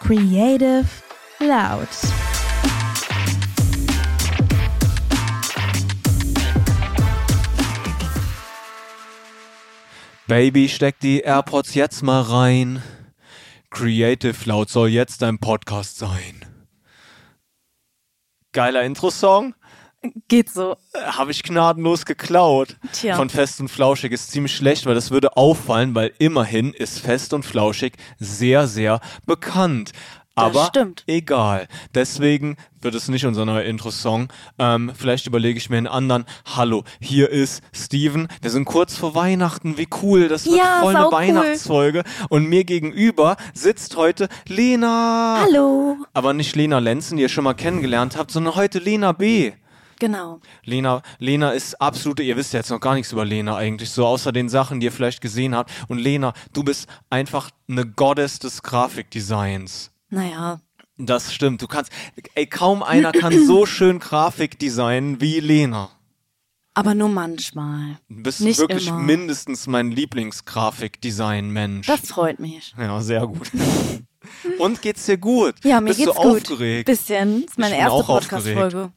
Creative Loud. Baby, steck die AirPods jetzt mal rein. Creative Loud soll jetzt dein Podcast sein. Geiler Intro-Song. Geht so. Habe ich gnadenlos geklaut. Tja. Von Fest und Flauschig ist ziemlich schlecht, weil das würde auffallen, weil immerhin ist Fest und Flauschig sehr, sehr bekannt. Aber stimmt. egal. Deswegen wird es nicht unser neuer Intro-Song. Ähm, vielleicht überlege ich mir einen anderen. Hallo, hier ist Steven. Wir sind kurz vor Weihnachten. Wie cool. Das wird Ja, voll eine cool. Weihnachtsfolge. Und mir gegenüber sitzt heute Lena. Hallo. Aber nicht Lena Lenzen, die ihr schon mal kennengelernt habt, sondern heute Lena B. Genau. Lena, Lena ist absolute, ihr wisst ja jetzt noch gar nichts über Lena eigentlich, so außer den Sachen, die ihr vielleicht gesehen habt. Und Lena, du bist einfach eine Goddess des Grafikdesigns. Naja. Das stimmt. Du kannst, ey, kaum einer kann so schön Grafik designen wie Lena. Aber nur manchmal. Du bist Nicht wirklich immer. mindestens mein Lieblingsgrafikdesign-Mensch. Das freut mich. Ja, sehr gut. Und geht's dir gut? Ja, mir Bist geht's du gut. aufgeregt? Bisschen. Das ist meine Ich erste Podcast-Folge.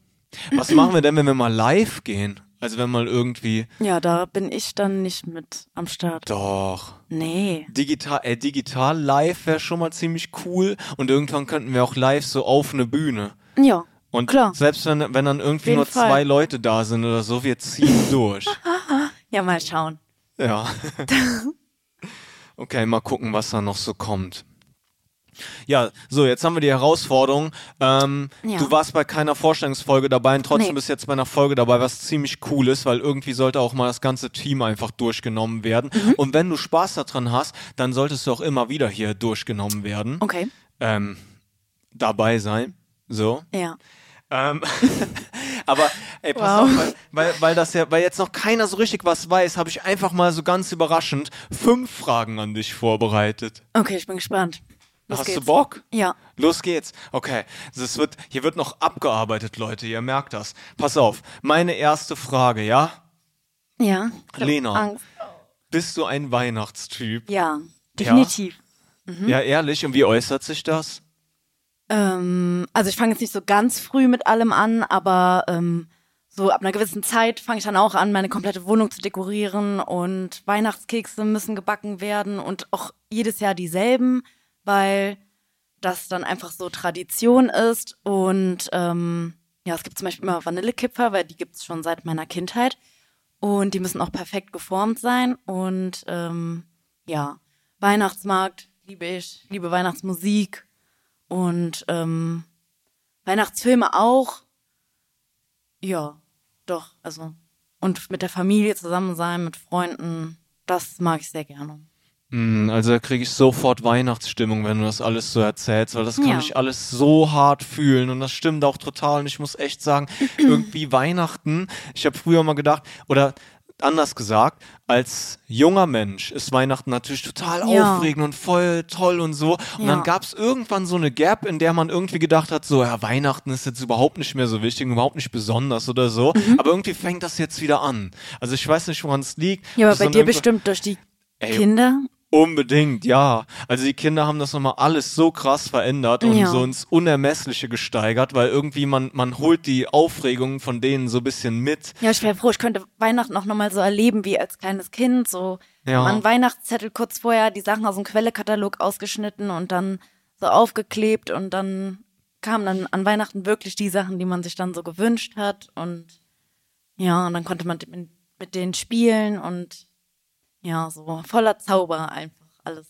Was machen wir denn, wenn wir mal live gehen? Also wenn mal irgendwie, Ja, da bin ich dann nicht mit am Start. doch. Nee. Digital, äh, digital live wäre schon mal ziemlich cool und irgendwann könnten wir auch live so auf eine Bühne. Ja. Und Klar. selbst wenn, wenn dann irgendwie nur Fall. zwei Leute da sind oder so, wir ziehen durch. Ja, mal schauen. ja. okay, mal gucken, was da noch so kommt. Ja, so, jetzt haben wir die Herausforderung. Ähm, Ja. Du warst bei keiner Vorstellungsfolge dabei und trotzdem Nee. bist jetzt bei einer Folge dabei, was ziemlich cool ist, weil irgendwie sollte auch mal das ganze Team einfach durchgenommen werden. Mhm. Und wenn du Spaß daran hast, dann solltest du auch immer wieder hier durchgenommen werden. Okay. Ähm, dabei sein. So. Ja. Ähm, aber ey, pass Wow. auf, weil, weil, weil das ja, weil jetzt noch keiner so richtig was weiß, habe ich einfach mal so ganz überraschend fünf Fragen an dich vorbereitet. Okay, ich bin gespannt. Los Hast geht's. du Bock? Ja. Los geht's. Okay, das wird, hier wird noch abgearbeitet, Leute. Ihr merkt das. Pass auf. Meine erste Frage, ja? Ja. Lena. Angst. Bist du ein Weihnachtstyp? Ja. Definitiv. Ja, ehrlich. Und wie äußert sich das? Ähm, also ich fange jetzt nicht so ganz früh mit allem an, aber ähm, so ab einer gewissen Zeit fange ich dann auch an, meine komplette Wohnung zu dekorieren und Weihnachtskekse müssen gebacken werden und auch jedes Jahr dieselben, weil das dann einfach so Tradition ist und ähm, ja, es gibt zum Beispiel immer Vanillekipferl, weil die gibt es schon seit meiner Kindheit und die müssen auch perfekt geformt sein und ähm, ja, Weihnachtsmarkt liebe ich, liebe Weihnachtsmusik und ähm, Weihnachtsfilme auch. Ja, doch, also. Und mit der Familie zusammen sein, mit Freunden, das mag ich sehr gerne. Mm, Also da kriege ich sofort Weihnachtsstimmung, wenn du das alles so erzählst, weil das kann Ja. ich alles so hart fühlen und das stimmt auch total und ich muss echt sagen, irgendwie Weihnachten, ich habe früher mal gedacht, oder anders gesagt, als junger Mensch ist Weihnachten natürlich total Ja. aufregend und voll toll und so. Und Ja. dann gab es irgendwann so eine Gap, in der man irgendwie gedacht hat, so, ja, Weihnachten ist jetzt überhaupt nicht mehr so wichtig, überhaupt nicht besonders oder so. Mhm. Aber irgendwie fängt das jetzt wieder an. Also ich weiß nicht, woran es liegt. Ja, aber bei dir bestimmt durch die Ey, Kinder. Unbedingt, ja. Also die Kinder haben das nochmal alles so krass verändert und Ja. so ins Unermessliche gesteigert, weil irgendwie man, man holt die Aufregung von denen so ein bisschen mit. Ja, ich wäre froh, ich könnte Weihnachten auch nochmal so erleben wie als kleines Kind. So Ja. an Weihnachtszettel kurz vorher die Sachen aus dem Quellekatalog ausgeschnitten und dann so aufgeklebt und dann kamen dann an Weihnachten wirklich die Sachen, die man sich dann so gewünscht hat und ja, und dann konnte man mit, mit denen spielen und ja, so voller Zauber einfach alles.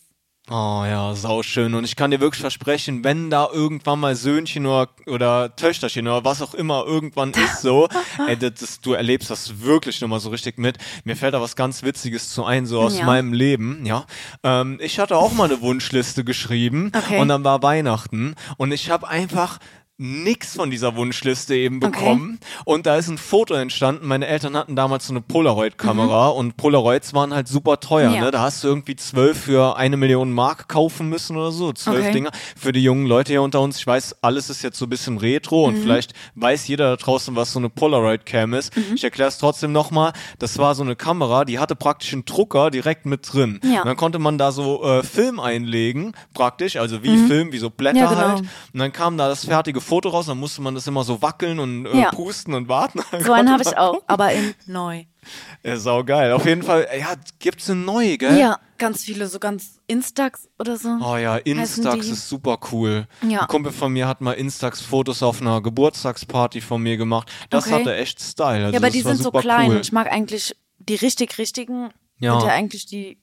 Oh ja, sauschön. Und ich kann dir wirklich versprechen, wenn da irgendwann mal Söhnchen oder, oder Töchterchen oder was auch immer irgendwann ist so, ey, das, das, du erlebst das wirklich nochmal so richtig mit. Mir fällt da was ganz Witziges zu ein, so aus Ja. meinem Leben, ja. Ähm, ich hatte auch mal eine Wunschliste geschrieben Okay. und dann war Weihnachten und ich habe einfach nix von dieser Wunschliste eben bekommen. Und da ist ein Foto entstanden. Meine Eltern hatten damals so eine Polaroid-Kamera und Polaroids waren halt super teuer. Mhm. Ja. Ne? Da hast du irgendwie zwölf für eine Million Mark kaufen müssen oder so. Zwölf Okay. Dinger. Für die jungen Leute hier unter uns, ich weiß, alles ist jetzt so ein bisschen retro Mhm. und vielleicht weiß jeder da draußen, was so eine Polaroid-Cam ist. Mhm. Ich erkläre es trotzdem nochmal. Das war so eine Kamera, die hatte praktisch einen Drucker direkt mit drin. Ja. Und dann konnte man da so äh, Film einlegen, praktisch, also wie Film, wie so Blätter Mhm. Ja, genau. halt. Und dann kam da das fertige Foto raus, dann musste man das immer so wackeln und äh, Ja. pusten und warten. Dann So einen habe ich auch, gucken. aber in neu. Ja, saugeil. Auf jeden Fall, ja, gibt's eine neue, gell? Ja, ganz viele, so ganz Instax oder so. Oh ja, Instax ist super cool. Ja. Ein Kumpel von mir hat mal Instax-Fotos auf einer Geburtstagsparty von mir gemacht. Das Okay. hatte echt Style. Also ja, aber die sind so klein. Cool. Ich mag eigentlich die richtig richtigen, Ja. sind ja eigentlich die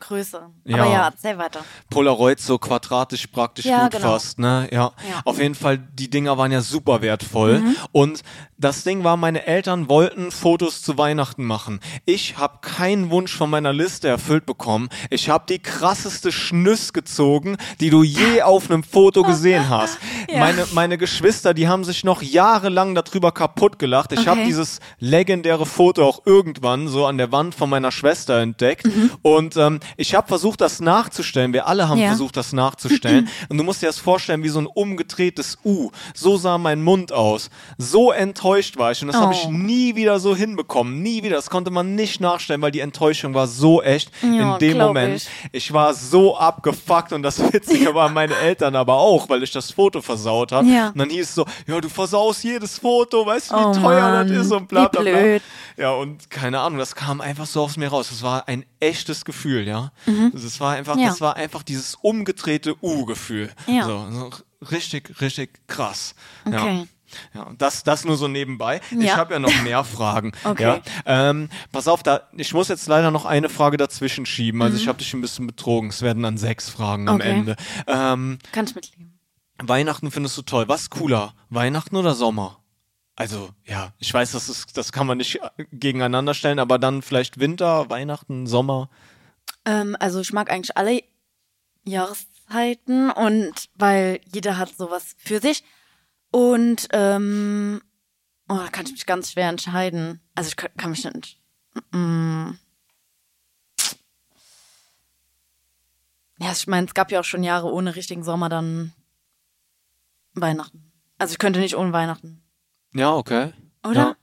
größeren. Ja. Aber ja, erzähl weiter. Polaroid so quadratisch praktisch Ja, gut genau. fast, ne? Ja. Ja. Mhm. Auf jeden Fall, die Dinger waren ja super wertvoll. Und das Ding war, meine Eltern wollten Fotos zu Weihnachten machen. Ich habe keinen Wunsch von meiner Liste erfüllt bekommen. Ich habe die krasseste Schnüss gezogen, die du je auf einem Foto gesehen hast. Ja. Meine, meine Geschwister, die haben sich noch jahrelang darüber kaputt gelacht. Ich habe Okay. dieses legendäre Foto auch irgendwann so an der Wand von meiner Schwester entdeckt. Und ähm, ich habe versucht, das nachzustellen. Wir alle haben Ja. versucht, das nachzustellen. Und du musst dir das vorstellen wie so ein umgedrehtes U. So sah mein Mund aus. So enttäuscht war ich. Und das habe ich Oh. nie wieder so hinbekommen. Nie wieder. Das konnte man nicht nachstellen, weil die Enttäuschung war so echt Ja, in dem Moment. ich. Ich war so abgefuckt und das Witzige waren meine Eltern aber auch, weil ich das Foto versaut habe. Ja. Und dann hieß es so, ja, du versaust jedes Foto, weißt du, wie Oh teuer Mann, das ist und bla bla bla. blöd. Ja, und keine Ahnung, das kam einfach so aus mir raus. Das war ein echtes Gefühl, ja. Das war einfach, Mhm. Ja. das war einfach dieses umgedrehte U-Gefühl. Ja. So, so richtig, richtig krass. Okay. Ja, und das, das nur so nebenbei. Ich Ja. habe ja noch mehr Fragen. Okay. Ja. Ähm, pass auf, da, ich muss jetzt leider noch eine Frage dazwischen schieben. Also Mhm. ich habe dich ein bisschen betrogen. Es werden dann sechs Fragen am Okay. Ende. Ähm, Kann ich mitleben. Weihnachten findest du toll. Was cooler? Weihnachten oder Sommer? Also, ja, ich weiß, das ist, das kann man nicht äh, gegeneinander stellen, aber dann vielleicht Winter, Weihnachten, Sommer. Ähm, also ich mag eigentlich alle Jahreszeiten und weil jeder hat sowas für sich. Und ähm, oh, da kann ich mich ganz schwer entscheiden. Also ich kann, kann mich nicht. Mm. Ja, ich meine, es gab ja auch schon Jahre ohne richtigen Sommer, dann Weihnachten. Also ich könnte nicht ohne Weihnachten. Ja, okay. Oder? Ja.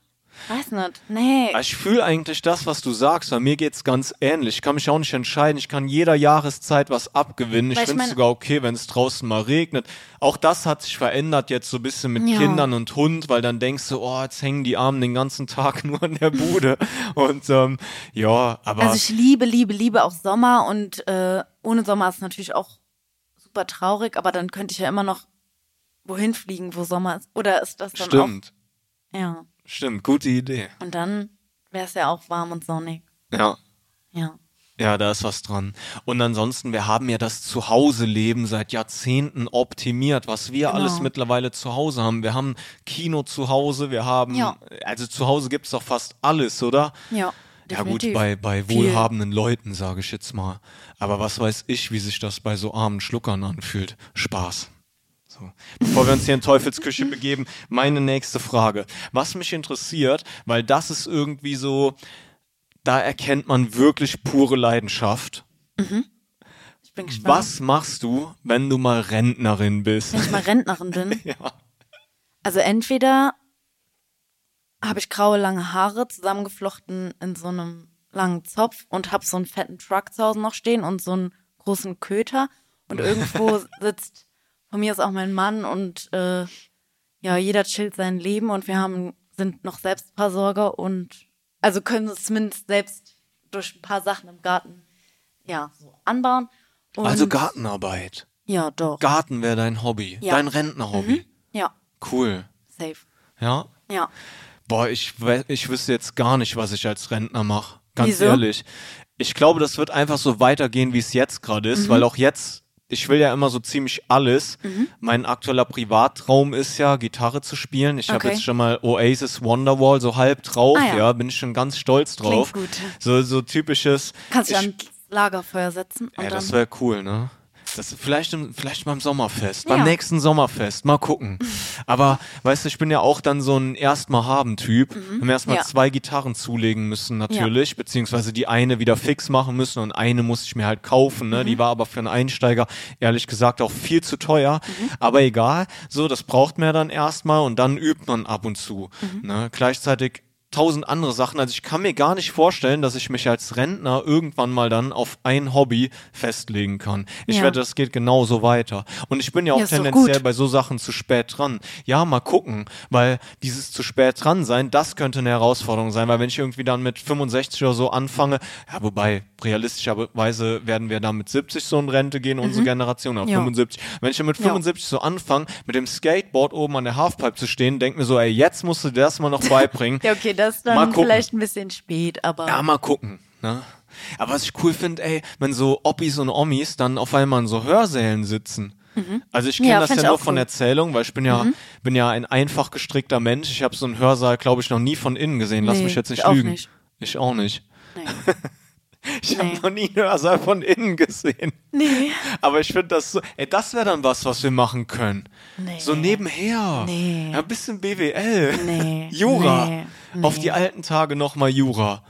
Weiß nicht. Nee. Ich fühle eigentlich das, was du sagst, weil mir geht's ganz ähnlich. Ich kann mich auch nicht entscheiden. Ich kann jeder Jahreszeit was abgewinnen. Ich Weil ich finde es sogar okay, wenn es draußen mal regnet. Auch das hat sich verändert jetzt so ein bisschen mit Ja. Kindern und Hund, weil dann denkst du, oh, jetzt hängen die Armen den ganzen Tag nur in der Bude. und ähm, ja, aber Also ich liebe, liebe, liebe auch Sommer und äh, ohne Sommer ist natürlich auch super traurig, aber dann könnte ich ja immer noch wohin fliegen, wo Sommer ist. Oder ist das dann stimmt, auch? Ja. Stimmt, gute Idee. Und dann wäre es ja auch warm und sonnig. Ja. Ja. Ja, da ist was dran. Und ansonsten, wir haben ja das Zuhause-Leben seit Jahrzehnten optimiert, was wir Genau. alles mittlerweile zu Hause haben. Wir haben Kino zu Hause, wir haben, Ja. also zu Hause gibt's doch fast alles, oder? Ja. Ja gut, definitiv. bei, bei Viel. wohlhabenden Leuten, sage ich jetzt mal. Aber was weiß ich, wie sich das bei so armen Schluckern anfühlt. Spaß. So. Bevor wir uns hier in Teufelsküche begeben, meine nächste Frage. Was mich interessiert, weil das ist irgendwie so, da erkennt man wirklich pure Leidenschaft. Ich bin gespannt. Was machst du, wenn du mal Rentnerin bist? Wenn ich mal Rentnerin bin. Ja. Also entweder habe ich graue lange Haare zusammengeflochten in so einem langen Zopf und habe so einen fetten Truck zu Hause noch stehen und so einen großen Köter und irgendwo sitzt von mir ist auch mein Mann und äh, ja jeder chillt sein Leben und wir haben sind noch Selbstversorger und also können es zumindest selbst durch ein paar Sachen im Garten ja so anbauen. Und, Also Gartenarbeit. Ja, doch. Garten wäre dein Hobby, Ja. dein Rentnerhobby. ja, Cool. safe. Ja. Ja. Boah, ich, ich wüsste jetzt gar nicht, was ich als Rentner mache. Ganz Wieso? ehrlich. Ich glaube, das wird einfach so weitergehen, wie es jetzt gerade Mhm. ist, weil auch jetzt, ich will ja immer so ziemlich alles. Mhm. Mein aktueller Privattraum ist ja, Gitarre zu spielen. Ich habe Okay. jetzt schon mal Oasis Wonderwall so halb drauf, Ah, ja. ja. bin ich schon ganz stolz drauf. Klingt gut. So, so typisches. Kannst du ans Lagerfeuer setzen und ja, das wäre cool, ne? Das vielleicht, im, vielleicht beim Sommerfest, Ja. beim nächsten Sommerfest, mal gucken. Aber weißt du, ich bin ja auch dann so ein erstmal haben Typ. Wir haben erstmal Mhm. Ja. zwei Gitarren zulegen müssen natürlich, beziehungsweise die eine wieder fix machen müssen und eine musste ich mir halt kaufen. Ne? Mhm. Die war aber für einen Einsteiger ehrlich gesagt auch viel zu teuer. Mhm. Aber egal, so das braucht man ja dann erstmal und dann übt man ab und zu. Mhm. Ne? Gleichzeitig tausend andere Sachen. Also ich kann mir gar nicht vorstellen, dass ich mich als Rentner irgendwann mal dann auf ein Hobby festlegen kann. Ich Ja. werde, das geht genauso weiter. Und ich bin ja auch Ja, tendenziell bei so Sachen zu spät dran. Ja, mal gucken, weil dieses zu spät dran sein, das könnte eine Herausforderung sein, weil wenn ich irgendwie dann mit 65 oder so anfange, ja, wobei realistischerweise werden wir dann mit 70 so in Rente gehen, unsere Generation, oder Mhm. Ja. 75. Wenn ich mit Ja. 75 so anfange, mit dem Skateboard oben an der Halfpipe zu stehen, denk mir so, ey, jetzt musst du dir das mal noch beibringen. Ja, okay, das ist Mal dann vielleicht ein bisschen spät, aber Ja, mal gucken. Ne? Aber was ich cool finde, ey, wenn so Oppis und Omis dann auf einmal in so Hörsälen sitzen. Also ich kenne Ja, das ja nur von cool. Erzählung, weil ich bin ja, bin ja ein einfach gestrickter Mensch. Ich habe so einen Hörsaal, glaube ich, noch nie von innen gesehen. Lass Nee, mich jetzt nicht ich auch lügen. nicht. Ich auch nicht. nee. Ich Nee. habe noch nie einen Hörsaal von innen gesehen. nee. Aber ich finde das so, ey, das wäre dann was, was wir machen können. Nee. So nebenher. Nee. Ja, ein bisschen BWL. Nee. Jura. Nee. Auf die alten Tage nochmal Jura.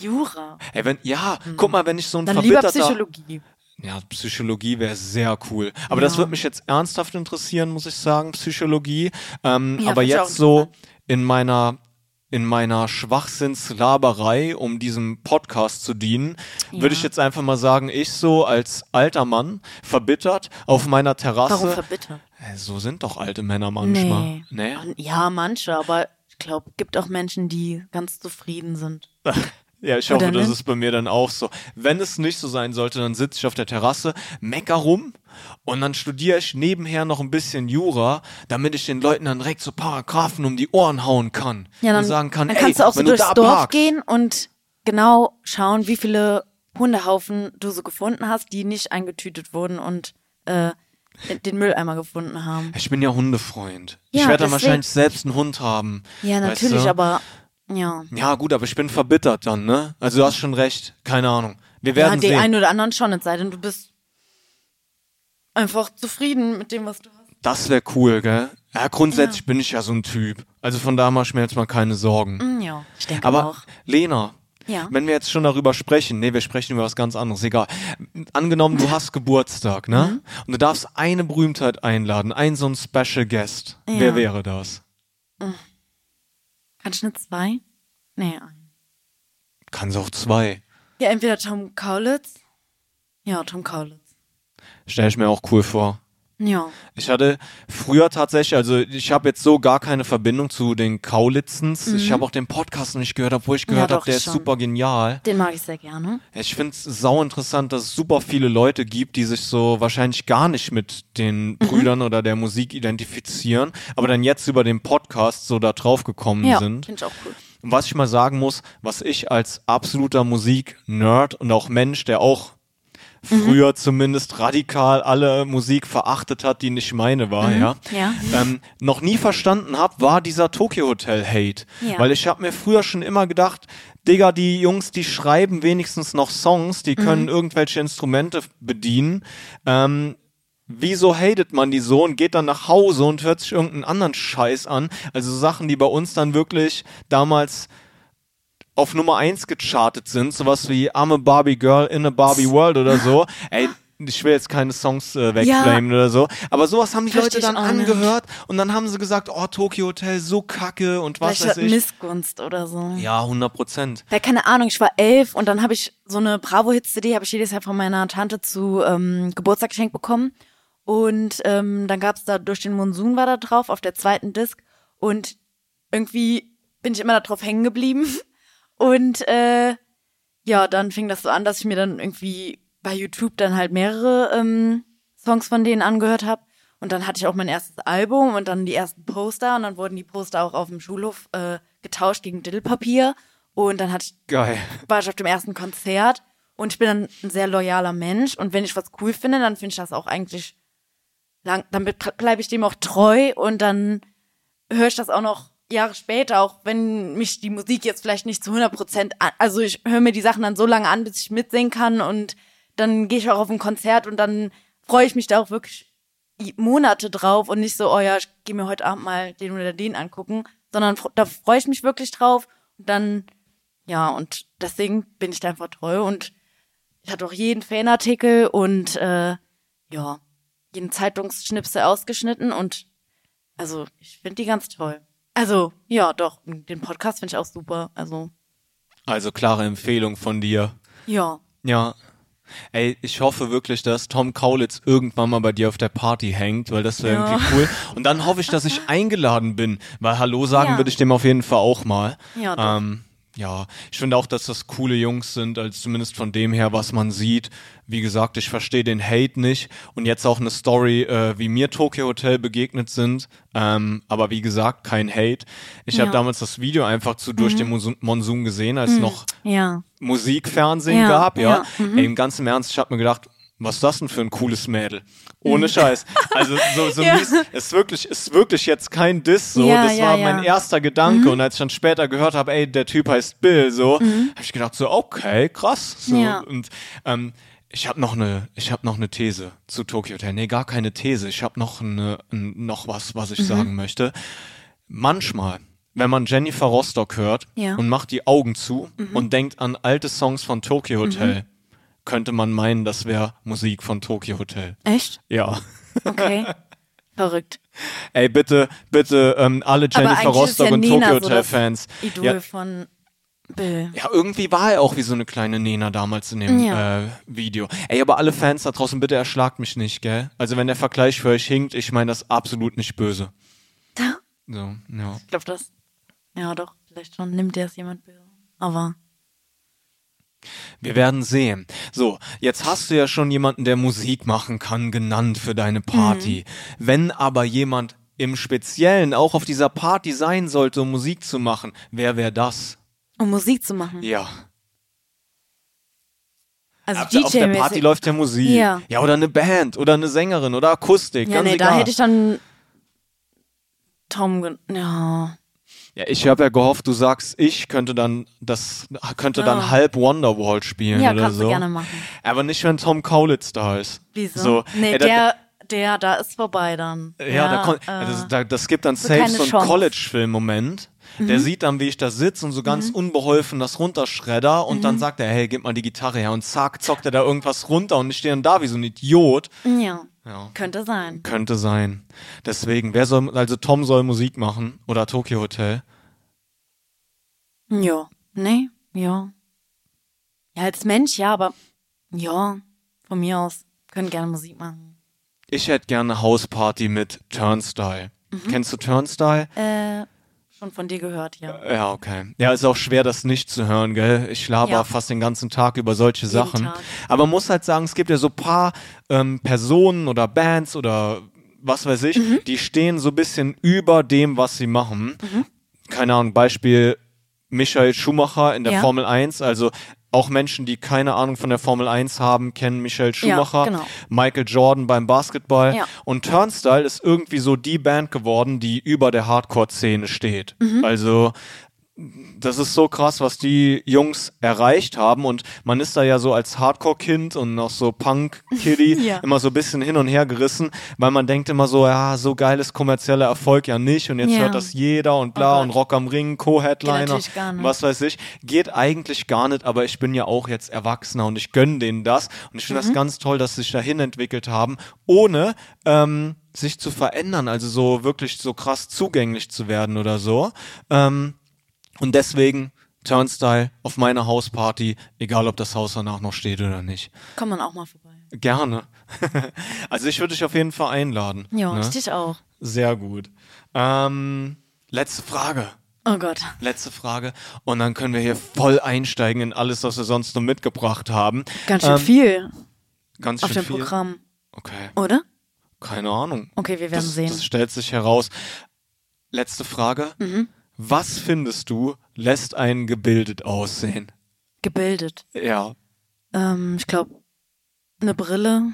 Jura. Ey, wenn, ja, guck mal, wenn ich so ein Hm. Dann lieber verbitterter... Psychologie. Ja, Psychologie wäre sehr cool. Aber das Ja. würde mich jetzt ernsthaft interessieren, muss ich sagen, Psychologie. Ähm, Ja, aber jetzt so in meiner in meiner Schwachsinnslaberei, um diesem Podcast zu dienen, würde ich jetzt einfach mal sagen, ich so als alter Mann, verbittert, auf meiner Terrasse. Warum verbittert? So sind doch alte Männer manchmal. Nee. Nee? Ja, manche, aber ich glaube, gibt auch Menschen, die ganz zufrieden sind. Ja, ich hoffe, das nicht? ist bei mir dann auch so. Wenn es nicht so sein sollte, dann sitze ich auf der Terrasse, mecker rum und dann studiere ich nebenher noch ein bisschen Jura, damit ich den Leuten dann direkt so Paragraphen um die Ohren hauen kann. Ja, dann, und sagen kann, dann ey, kannst du auch so durchs da Dorf parkst, gehen und genau schauen, wie viele Hundehaufen du so gefunden hast, die nicht eingetütet wurden und äh, den Mülleimer gefunden haben. Ich bin ja Hundefreund. Ja, ich werde dann wahrscheinlich selbst einen Hund haben. Ja, weißt natürlich, du? aber ja. Ja, gut, aber ich bin verbittert dann, ne? Also du hast schon recht. Keine Ahnung. Wir Ja, werden die sehen. einen oder anderen schon, es sei denn, du bist einfach zufrieden mit dem, was du hast. Das wäre cool, gell? Ja, grundsätzlich bin ich ja so ein Typ. Also von da mach ich mir jetzt mal keine Sorgen. Hm, Ja, ich denke Aber auch. Lena, Ja. wenn wir jetzt schon darüber sprechen, nee, wir sprechen über was ganz anderes, egal. Angenommen, du hast Geburtstag, ne? Mhm. Und du darfst eine Berühmtheit einladen, einen so einen Special Guest. Ja. Wer wäre das? Kannst du eine zwei? Nee, ein. Kannst auch zwei. Ja, entweder Tom Kaulitz. Ja, Tom Kaulitz. Stell ich mir auch cool vor. Ja. Ich hatte früher tatsächlich, also ich habe jetzt so gar keine Verbindung zu den Kaulitzens. Ich habe auch den Podcast noch nicht gehört, obwohl ich gehört Mhm. Ja, habe, der ist schon. super genial. Den mag ich sehr gerne. Ich finde es sau interessant, dass es super viele Leute gibt, die sich so wahrscheinlich gar nicht mit Mhm. den Brüdern oder der Musik identifizieren, aber dann jetzt über den Podcast so da drauf gekommen Ja, sind. finde ich auch cool. Und was ich mal sagen muss, was ich als absoluter Musik-Nerd und auch Mensch, der auch Mhm. früher zumindest radikal alle Musik verachtet hat, die nicht meine war, Mhm. ja, Ja. ähm, noch nie verstanden habe, war dieser Tokyo Hotel Hate. Ja. Weil ich habe mir früher schon immer gedacht, Digga, die Jungs, die schreiben wenigstens noch Songs, die Mhm. können irgendwelche Instrumente bedienen. Ähm, Wieso hatet man die so und geht dann nach Hause und hört sich irgendeinen anderen Scheiß an? Also Sachen, die bei uns dann wirklich damals auf Nummer eins gechartet sind, sowas wie I'm a Barbie Girl in a Barbie World oder so. Ey, ich will jetzt keine Songs äh, wegflamen oder so, aber sowas haben die Versteh Leute dann nicht. angehört und dann haben sie gesagt, oh, Tokyo Hotel, so kacke und was Vielleicht weiß ich. Missgunst oder so. Ja, 100 Prozent. Ja, keine Ahnung, ich war elf und dann habe ich so eine Bravo-Hits-CD, habe ich jedes Jahr von meiner Tante zu ähm, Geburtstag geschenkt bekommen. Und ähm, dann gab's da durch den Monsun war da drauf auf der zweiten Disc und irgendwie bin ich immer da drauf hängen geblieben. Und äh, ja, dann fing das so an, dass ich mir dann irgendwie bei YouTube dann halt mehrere ähm, Songs von denen angehört habe. Und dann hatte ich auch mein erstes Album und dann die ersten Poster und dann wurden die Poster auch auf dem Schulhof äh, getauscht gegen Dillpapier. Und dann hatte ich Geil. war ich auf dem ersten Konzert und ich bin dann ein sehr loyaler Mensch und wenn ich was cool finde, dann finde ich das auch eigentlich lang, dann bleibe ich dem auch treu und dann höre ich das auch noch Jahre später, auch wenn mich die Musik jetzt vielleicht nicht zu 100 Prozent, also ich höre mir die Sachen dann so lange an, bis ich mitsingen kann und dann gehe ich auch auf ein Konzert und dann freue ich mich da auch wirklich Monate drauf und nicht so, oh ja, ich gehe mir heute Abend mal den oder den angucken, sondern da freue ich mich wirklich drauf und dann, ja, und deswegen bin ich da einfach treu und ich hatte auch jeden Fanartikel und äh, ja, jeden Zeitungsschnipsel ausgeschnitten und also ich finde die ganz toll. Also, ja, doch, den Podcast finde ich auch super. Also. Also klare Empfehlung von dir. Ja. Ja. Ey, ich hoffe wirklich, dass Tom Kaulitz irgendwann mal bei dir auf der Party hängt, weil das wäre ja. irgendwie cool. Und dann hoffe ich, dass ich eingeladen bin, weil Hallo sagen ja. würde ich dem auf jeden Fall auch mal. Ja, doch. Ähm, ja, ich finde auch, dass das coole Jungs sind, als zumindest von dem her, was man sieht. Wie gesagt, ich verstehe den Hate nicht. Und jetzt auch eine Story, äh, wie mir Tokyo Hotel begegnet sind. Ähm, aber wie gesagt, kein Hate. Ich ja. habe damals das Video einfach zu Durch mhm. den Monsun gesehen, als mhm. noch ja. Musikfernsehen ja. gab. Ja, mhm. Ey, im ganzen Ernst, ich habe mir gedacht, was ist das denn für ein cooles Mädel? Ohne Scheiß. Also so, so ja. mies, ist wirklich, ist wirklich jetzt kein Diss. So, ja, das ja, war mein erster Gedanke. Mhm. Und als ich dann später gehört habe, ey, der Typ heißt Bill, so, mhm. habe ich gedacht so, okay, krass. So, Und ähm, ich habe noch eine, ich habe noch eine These zu Tokyo Hotel. Nee, gar keine These. Ich habe noch eine, noch was, was ich mhm. sagen möchte. Manchmal wenn man Jennifer Rostock hört und macht die Augen zu mhm. und denkt an alte Songs von Tokyo Hotel, mhm könnte man meinen, das wäre Musik von Tokyo Hotel. Echt? Ja. Okay. Verrückt. Ey, bitte, bitte, ähm, alle Jennifer Rostock ja und Nena Tokyo Hotel Fans. Idol ja. von Bill. Ja, irgendwie war er auch wie so eine kleine Nena damals in dem ja. äh, Video. Ey, aber alle Fans da draußen, bitte erschlagt mich nicht, gell? Also wenn der Vergleich für euch hinkt, ich meine das absolut nicht böse. Da? So, ja. Ich glaube das. Ja, doch, vielleicht schon nimmt der es jemand böse. Aber wir werden sehen. So, jetzt hast du ja schon jemanden, der Musik machen kann, genannt für deine Party. Mhm. Wenn aber jemand im Speziellen auch auf dieser Party sein sollte, um Musik zu machen, wer wäre das? Um Musik zu machen? Ja. Also auf, DJ auf der Party läuft ja Musik. Ja. ja, oder eine Band oder eine Sängerin oder Akustik. Ja, nee, egal. da hätte ich dann Tom. Ja. Ja, ich habe ja gehofft, du sagst, ich könnte dann das könnte dann oh. halb Wonderwall spielen ja, oder kannst so. Du gerne machen. Aber nicht, wenn Tom Kaulitz da ist. Wieso? So, nee, ey, der, der, da ist vorbei dann. Ja, ja da, äh, das, da, das gibt dann safe so einen College-Film-Moment. Mhm. Der sieht dann, wie ich da sitze und so ganz mhm. unbeholfen das runterschredder und mhm. dann sagt er, hey, gib mal die Gitarre her und zack, zockt er da irgendwas runter und ich stehe dann da wie so ein Idiot. Ja. Ja. Könnte sein. Könnte sein. Deswegen, wer soll, also Tom soll Musik machen oder Tokyo Hotel. Ja. Nee, ja. Ja, als Mensch, ja, aber ja, von mir aus, können gerne Musik machen. Ich hätte gerne Hausparty mit Turnstyle. Mhm. Kennst du Turnstyle? Äh, schon von dir gehört, ja. Ja, okay. Ja, ist auch schwer, das nicht zu hören, gell? Ich laber ja. fast den ganzen Tag über solche Jeden Sachen. Tag. Aber man muss halt sagen, es gibt ja so paar ähm, Personen oder Bands oder was weiß ich, mhm. die stehen so ein bisschen über dem, was sie machen. Mhm. Keine Ahnung, Beispiel Michael Schumacher in der ja. Formel 1, also auch Menschen, die keine Ahnung von der Formel 1 haben, kennen Michael Schumacher, ja, genau. Michael Jordan beim Basketball. Ja. Und Turnstyle ist irgendwie so die Band geworden, die über der Hardcore-Szene steht. Mhm. Also das ist so krass, was die Jungs erreicht haben und man ist da ja so als Hardcore-Kind und noch so Punk-Kiddie ja. immer so ein bisschen hin und her gerissen, weil man denkt immer so, ja, so geil ist kommerzieller Erfolg ja nicht und jetzt ja. hört das jeder und bla oh und Rock am Ring, Co-Headliner, was weiß ich, geht eigentlich gar nicht, aber ich bin ja auch jetzt Erwachsener und ich gönne denen das und ich finde mhm. das ganz toll, dass sie sich dahin entwickelt haben, ohne ähm, sich zu verändern, also so wirklich so krass zugänglich zu werden oder so. Ähm, und deswegen Turnstyle auf meiner Hausparty, egal ob das Haus danach noch steht oder nicht. Kommt man auch mal vorbei. Gerne. also ich würde dich auf jeden Fall einladen. Ja, ne? ich dich auch. Sehr gut. Ähm, letzte Frage. Oh Gott. Letzte Frage. Und dann können wir hier voll einsteigen in alles, was wir sonst noch mitgebracht haben. Ganz schön ähm, viel. Ganz schön viel. Auf dem. Programm. Okay. Oder? Keine Ahnung. Okay, wir werden das, sehen. Das stellt sich heraus. Letzte Frage. Mhm. Was findest du, lässt einen gebildet aussehen? Gebildet? Ja. Ähm, ich glaube, eine Brille.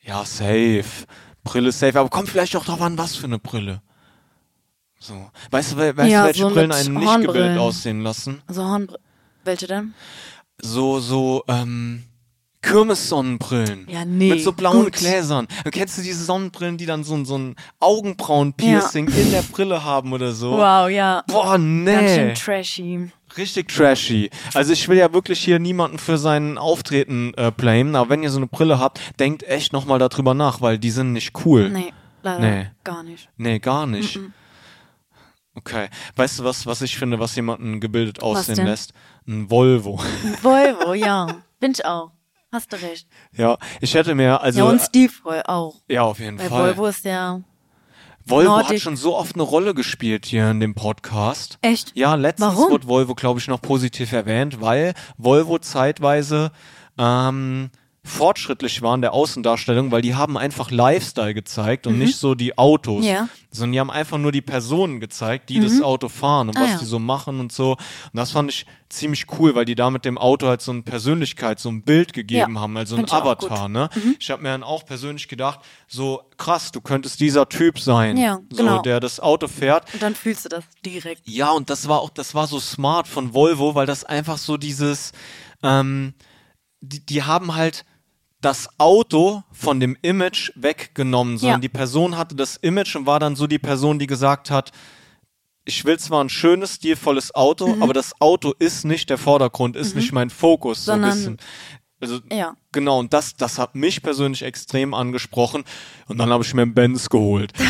Ja, safe. Brille safe, aber kommt vielleicht auch drauf an, was für eine Brille. So. Weißt du, weißt ja, welche so Brillen einen nicht gebildet aussehen lassen? Also Hornbrillen. Welche denn? So, so, ähm, Kirmes-Sonnenbrillen. Ja, nee, Mit so blauen gut. Gläsern. Kennst du diese Sonnenbrillen, die dann so, ein- so ein Augenbrauen-Piercing in der Brille haben oder so? Wow, ja. Boah, Ganz nee. schön trashy. Richtig trashy. Also ich will ja wirklich hier niemanden für sein Auftreten äh, blamen, aber wenn ihr so eine Brille habt, denkt echt nochmal darüber nach, weil die sind nicht cool. Nee, leider Nee. gar nicht. Nee, gar nicht. Okay. Weißt du was, was ich finde, was jemanden gebildet aussehen denn? lässt? Ein Volvo. Volvo, ja. Bin ich auch. Hast du recht. ja, ich hätte mir, also. Ja, und Steve Roy auch. ja, auf jeden Weil Fall. Volvo ist ja Volvo hat Nordic- schon so oft eine Rolle gespielt hier in dem Podcast. Echt? Ja, letztens Warum? wurde Volvo, glaube ich, noch positiv erwähnt, weil Volvo zeitweise ähm, fortschrittlich war in der Außendarstellung, weil die haben einfach Lifestyle gezeigt und nicht so die Autos, Mhm. Ja. sondern die haben einfach nur die Personen gezeigt, die das Auto fahren und Ah, was ja. die so machen und so. Und das fand ich ziemlich cool, weil die da mit dem Auto halt so eine Persönlichkeit, so ein Bild gegeben Ja, haben, also ein find auch Avatar, ne? Ich habe mir dann auch persönlich gedacht, so krass, du könntest dieser Typ sein, Ja, so, genau. der das Auto fährt. Und dann fühlst du das direkt. Ja, und das war auch, das war so smart von Volvo, weil das einfach so dieses, ähm, die, die haben halt das Auto von dem Image weggenommen, sondern Ja. die Person hatte das Image und war dann so die Person, die gesagt hat, ich will zwar ein schönes, stilvolles Auto, Mhm. aber das Auto ist nicht der Vordergrund, ist nicht mein Fokus, so ein Sondern- bisschen. Also, Ja. genau, und das, das hat mich persönlich extrem angesprochen. Und dann habe ich mir einen Benz geholt.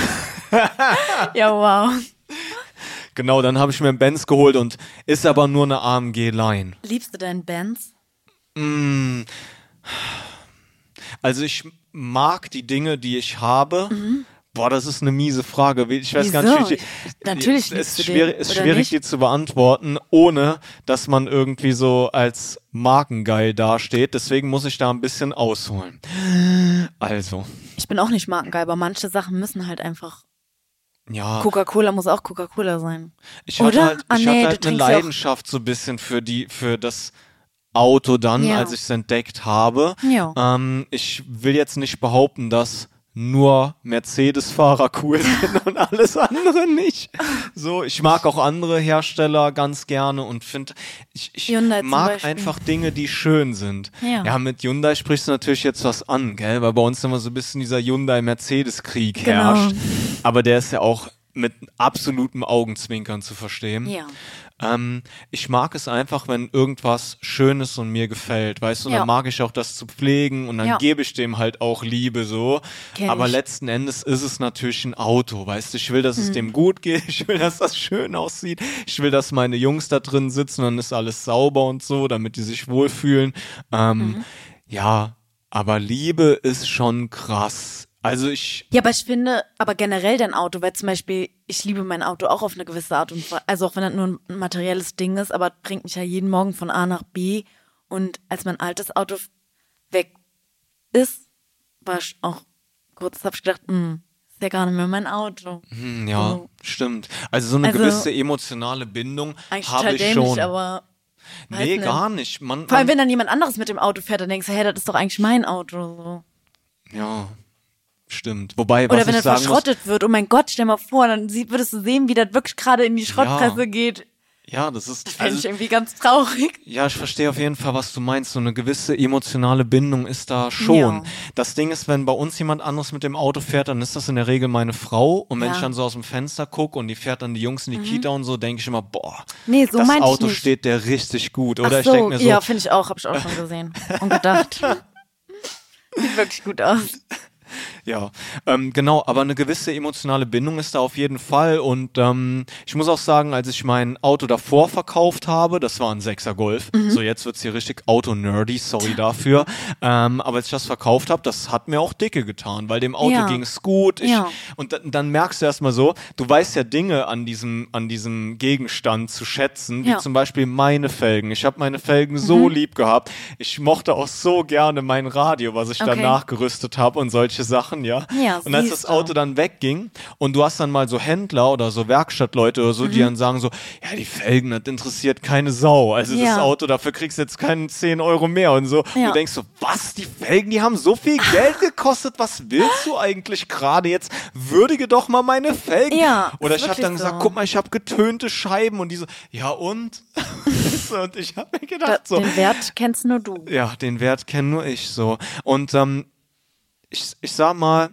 Ja, wow. Genau, dann habe ich mir einen Benz geholt und ist aber nur eine AMG Line. Liebst du deinen Benz? Also ich mag die Dinge, die ich habe. Boah, das ist eine miese Frage. Ich weiß gar Mhm. Wieso? nicht, wie ich, Natürlich es ist schwierig, ist schwierig nicht? die zu beantworten, ohne dass man irgendwie so als Markengeil dasteht. Deswegen muss ich da ein bisschen ausholen. Also, Ich bin auch nicht markengeil, aber manche Sachen müssen halt einfach. ja. Coca-Cola muss auch Coca-Cola sein. Ich hatte Oder? halt, Ah, ich nee, hatte halt eine Leidenschaft so ein bisschen für die, für das Auto dann, Ja. als ich es entdeckt habe. Ja. Ähm, ich will jetzt nicht behaupten, dass nur Mercedes-Fahrer cool sind und alles andere nicht. So, ich mag auch andere Hersteller ganz gerne und finde, ich, ich Hyundai mag einfach Dinge, die schön sind. Ja. ja, mit Hyundai sprichst du natürlich jetzt was an, gell? Weil bei uns immer so ein bisschen dieser Hyundai-Mercedes-Krieg Genau. herrscht. Aber der ist ja auch mit absolutem Augenzwinkern zu verstehen. Ja. Ähm, ich mag es einfach, wenn irgendwas Schönes und mir gefällt, weißt du, und Ja. dann mag ich auch das zu pflegen und dann Ja. gebe ich dem halt auch Liebe so. Kenn Aber ich. letzten Endes ist es natürlich ein Auto, weißt du, ich will, dass Mhm. es dem gut geht, ich will, dass das schön aussieht, ich will, dass meine Jungs da drin sitzen und dann ist alles sauber und so, damit die sich wohlfühlen. Ähm, Mhm. Ja, aber Liebe ist schon krass. Also ich, Ja, aber ich finde, aber generell dein Auto, weil zum Beispiel, ich liebe mein Auto auch auf eine gewisse Art und Weise, also auch wenn das nur ein materielles Ding ist, aber bringt mich ja jeden Morgen von A nach B. Und als mein altes Auto weg ist, war ich auch kurz, hab ich gedacht, hm, ist ja gar nicht mehr mein Auto. hm, ja, So. stimmt. Also so eine Also- gewisse emotionale Bindung Eigentlich habe ich dämlich, schon. aber nee, nicht. gar nicht. Man, vor allem, man, wenn dann jemand anderes mit dem Auto fährt, dann denkst du, hey, das ist doch eigentlich mein Auto. So. Ja, stimmt. Wobei, was Oder wenn ich das sagen muss, verschrottet wird, oh mein Gott, stell mal vor, dann sie- würdest du sehen, wie das wirklich gerade in die Schrottpresse geht. ja, das ist, ich also, irgendwie ganz traurig. ja, ich verstehe auf jeden Fall, was du meinst. So eine gewisse emotionale Bindung ist da schon. Ja. Das Ding ist, wenn bei uns jemand anderes mit dem Auto fährt, dann ist das in der Regel meine Frau. Und wenn Ja. Mhm. ich dann so aus dem Fenster gucke und die fährt dann die Jungs in die Kita und so, denke ich immer, boah, Nee, so das ich Auto steht der richtig gut. Oder Ach ich so, denke mir so, ja, finde ich auch, habe ich auch schon gesehen und gedacht. Sieht wirklich gut aus. Ja, ähm, genau, aber eine gewisse emotionale Bindung ist da auf jeden Fall und ähm, ich muss auch sagen, als ich mein Auto davor verkauft habe, das war ein 6er Golf, Mhm. so jetzt wird's hier richtig Auto-nerdy, sorry dafür, ähm, aber als ich das verkauft habe, das hat mir auch dicke getan, weil dem Auto Ja. ging es gut ich, Ja. und dann, dann merkst du erstmal so, du weißt ja Dinge an diesem, an diesem Gegenstand zu schätzen, wie Ja. zum Beispiel meine Felgen. Ich habe meine Felgen so lieb gehabt, ich mochte auch so gerne mein Radio, was ich Okay. danach gerüstet habe und solche Sachen. ja. Ja, und als das Auto dann wegging und du hast dann mal so Händler oder so Werkstattleute oder so, die Mhm. dann sagen so, ja, die Felgen, das interessiert keine Sau. Also das Ja. Auto, dafür kriegst du jetzt keinen 10 Euro mehr und so. Ja. Du denkst so, was, die Felgen, die haben so viel Geld gekostet, was willst du eigentlich gerade jetzt? Würdige doch mal meine Felgen. Ja, Oder ich habe dann gesagt, so. guck mal, ich habe getönte Scheiben und die so, ja und? Und ich habe mir Da, gedacht so, Den Wert kennst nur du. ja, den Wert kenne nur ich so. Und ähm, ich, ich sag mal,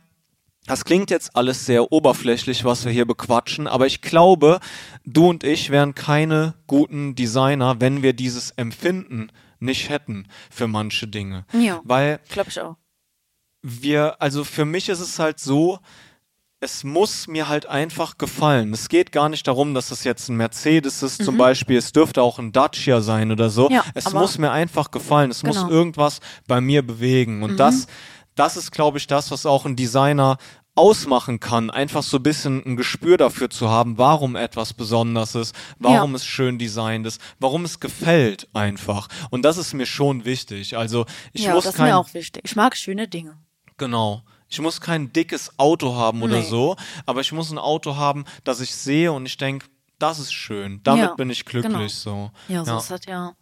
das klingt jetzt alles sehr oberflächlich, was wir hier bequatschen, aber ich glaube, du und ich wären keine guten Designer, wenn wir dieses Empfinden nicht hätten für manche Dinge. Ja. Weil Glaube ich auch. wir, also für mich ist es halt so, es muss mir halt einfach gefallen. Es geht gar nicht darum, dass es jetzt ein Mercedes ist zum Beispiel. Es dürfte auch ein Dacia sein oder so. Mhm. Ja, es muss mir einfach gefallen. Es muss Genau. Mhm. irgendwas bei mir bewegen. Und das, das ist, glaube ich, das, was auch ein Designer ausmachen kann, einfach so ein bisschen ein Gespür dafür zu haben, warum etwas besonders ist, warum Ja. es schön designt ist, warum es gefällt einfach. Und das ist mir schon wichtig. Also ich ja, muss das ist kein mir auch wichtig. Ich mag schöne Dinge. Genau. Ich muss kein dickes Auto haben oder Nee. so, aber ich muss ein Auto haben, das ich sehe und ich denke, das ist schön. Damit Ja, bin ich glücklich genau. so. Ja, so ja. ist das ja.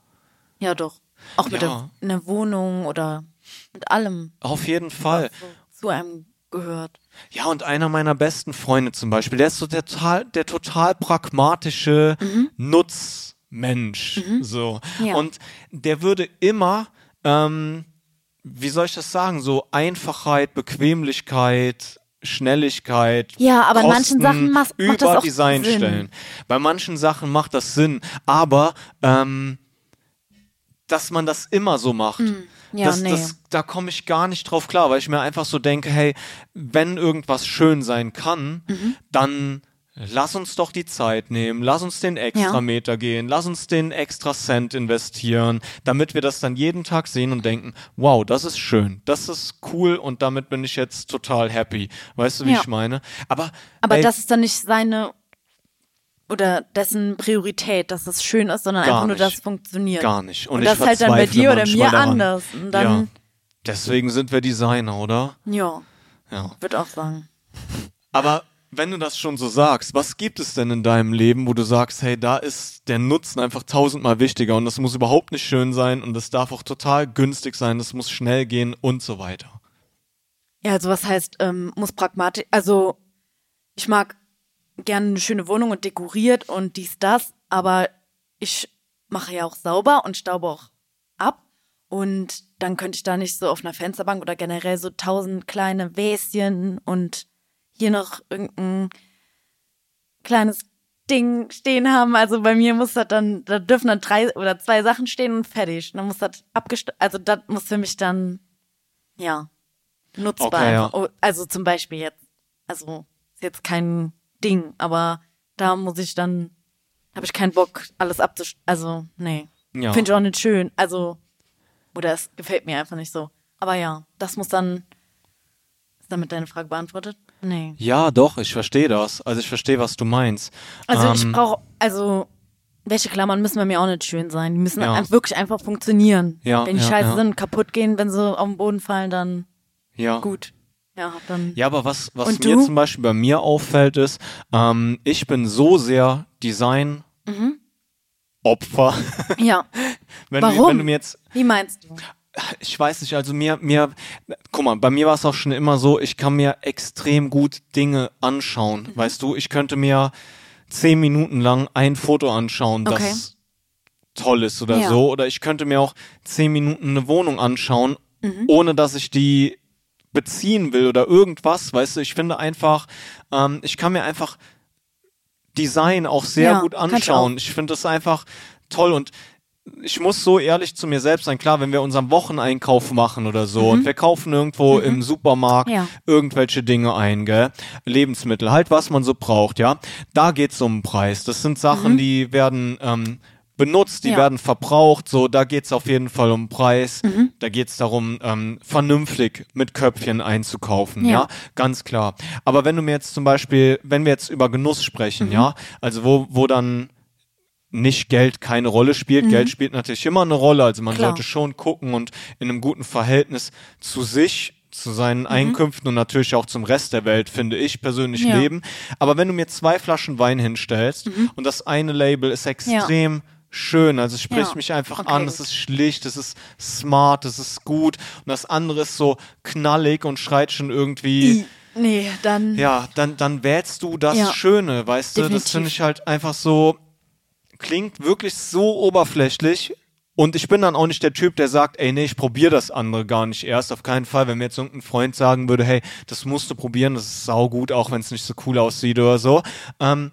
Ja, doch. Auch mit Ja. der, einer Wohnung oder mit allem, Auf jeden Fall. so zu einem gehört. Ja, und einer meiner besten Freunde zum Beispiel, der ist so der total, der total pragmatische Nutzmensch. So. Mhm. Ja. Und der würde immer, ähm, wie soll ich das sagen, so Einfachheit, Bequemlichkeit, Schnelligkeit. Ja, aber in manchen Kosten Sachen macht- macht über das auch Design Sinn. stellen. Bei manchen Sachen macht das Sinn, aber ähm, dass man das immer so macht. Hm. Ja, das, nee. das, da komme ich gar nicht drauf klar, weil ich mir einfach so denke, hey, wenn irgendwas schön sein kann, Mhm. dann lass uns doch die Zeit nehmen, lass uns den Extrameter gehen, lass uns den extra Cent investieren, damit wir das dann jeden Tag sehen und denken, wow, das ist schön, das ist cool und damit bin ich jetzt total happy. Weißt du, wie Ja. ich meine? Aber, Aber ey, das ist dann nicht seine oder dessen Priorität, dass es schön ist, sondern Gar einfach nur, nicht. dass es funktioniert. gar nicht. Und, Und, das ist halt dann bei dir oder mir daran. anders. Und ja. dann, Deswegen sind wir Designer, oder? ja, Ja. würde auch sagen. Aber wenn du das schon so sagst, was gibt es denn in deinem Leben, wo du sagst, hey, da ist der Nutzen einfach tausendmal wichtiger und das muss überhaupt nicht schön sein und das darf auch total günstig sein, das muss schnell gehen und so weiter. Ja, also was heißt, ähm, muss pragmatisch, also ich mag gerne eine schöne Wohnung und dekoriert und dies, das, aber ich mache ja auch sauber und staube auch ab und dann könnte ich da nicht so auf einer Fensterbank oder generell so tausend kleine Wäschen und hier noch irgendein kleines Ding stehen haben. Also bei mir muss das dann, da dürfen dann drei oder zwei Sachen stehen und fertig. Dann muss das abgest, also das muss für mich dann, ja, nutzbar. Okay, ja. Oh, Also zum Beispiel jetzt, also ist jetzt kein Ding, aber da muss ich dann, habe ich keinen Bock, alles abzusch, also nee, Ja. finde ich auch nicht schön. Also oder es gefällt mir einfach nicht so. Aber ja, das muss dann, ist damit deine Frage beantwortet? Nee. Ja, doch, ich verstehe das. Also ich verstehe, was du meinst. Also ich Ähm, brauche, also Wäscheklammern müssen bei mir auch nicht schön sein. Die müssen Ja. einfach wirklich einfach funktionieren. Ja, wenn die ja, scheiße sind, kaputt gehen, wenn sie auf den Boden fallen, dann ja. gut. Ja, dann. Ja, aber was, was mir du? zum Beispiel bei mir auffällt, ist, ähm, ich bin so sehr Design Opfer. Ja. wenn, Du, Warum? wenn du mir jetzt Wie meinst du? ich weiß nicht, also mir, mir, guck mal, bei mir war es auch schon immer so, ich kann mir extrem gut Dinge anschauen. Mhm. Weißt du, ich könnte mir zehn Minuten lang ein Foto anschauen, Okay. das toll ist oder Ja. so. Oder ich könnte mir auch zehn Minuten eine Wohnung anschauen, Mhm. ohne dass ich die beziehen will oder irgendwas. Weißt du, ich finde einfach, ähm, ich kann mir einfach Design auch sehr Ja, gut kann ich anschauen. Ich finde das einfach toll und ich muss so ehrlich zu mir selbst sein. Klar, wenn wir unseren Wocheneinkauf machen oder so und wir kaufen irgendwo im Supermarkt Mhm. Ja. irgendwelche Dinge ein, gell? Lebensmittel, halt was man so braucht, ja. Da geht's um den Preis. Das sind Sachen, die werden ähm, benutzt, die Mhm. Ja. werden verbraucht, so, da geht's auf jeden Fall um Preis. Mhm. Da geht's darum, ähm, vernünftig mit Köpfchen einzukaufen, ja. Ja. ganz klar. Aber wenn du mir jetzt zum Beispiel, wenn wir jetzt über Genuss sprechen, Mhm. ja, also wo, wo dann nicht Geld keine Rolle spielt. Mhm. Geld spielt natürlich immer eine Rolle. Also man Klar. sollte schon gucken und in einem guten Verhältnis zu sich zu seinen Einkünften und natürlich auch zum Rest der Welt, finde ich persönlich, Ja. leben. Aber wenn du mir zwei Flaschen Wein hinstellst und das eine Label ist extrem schön, also es spricht Ja. mich einfach Okay, an, es ist schlicht, es ist smart, es ist gut und das andere ist so knallig und schreit schon irgendwie I- Nee, dann. ja, dann, dann wählst du das Ja. Schöne, weißt du? Das Definitiv. finde ich halt einfach so, klingt wirklich so oberflächlich. Und ich bin dann auch nicht der Typ, der sagt, ey, nee, ich probiere das andere gar nicht erst. Auf keinen Fall, wenn mir jetzt irgendein Freund sagen würde, hey, das musst du probieren, das ist saugut, auch wenn es nicht so cool aussieht oder so. Ähm,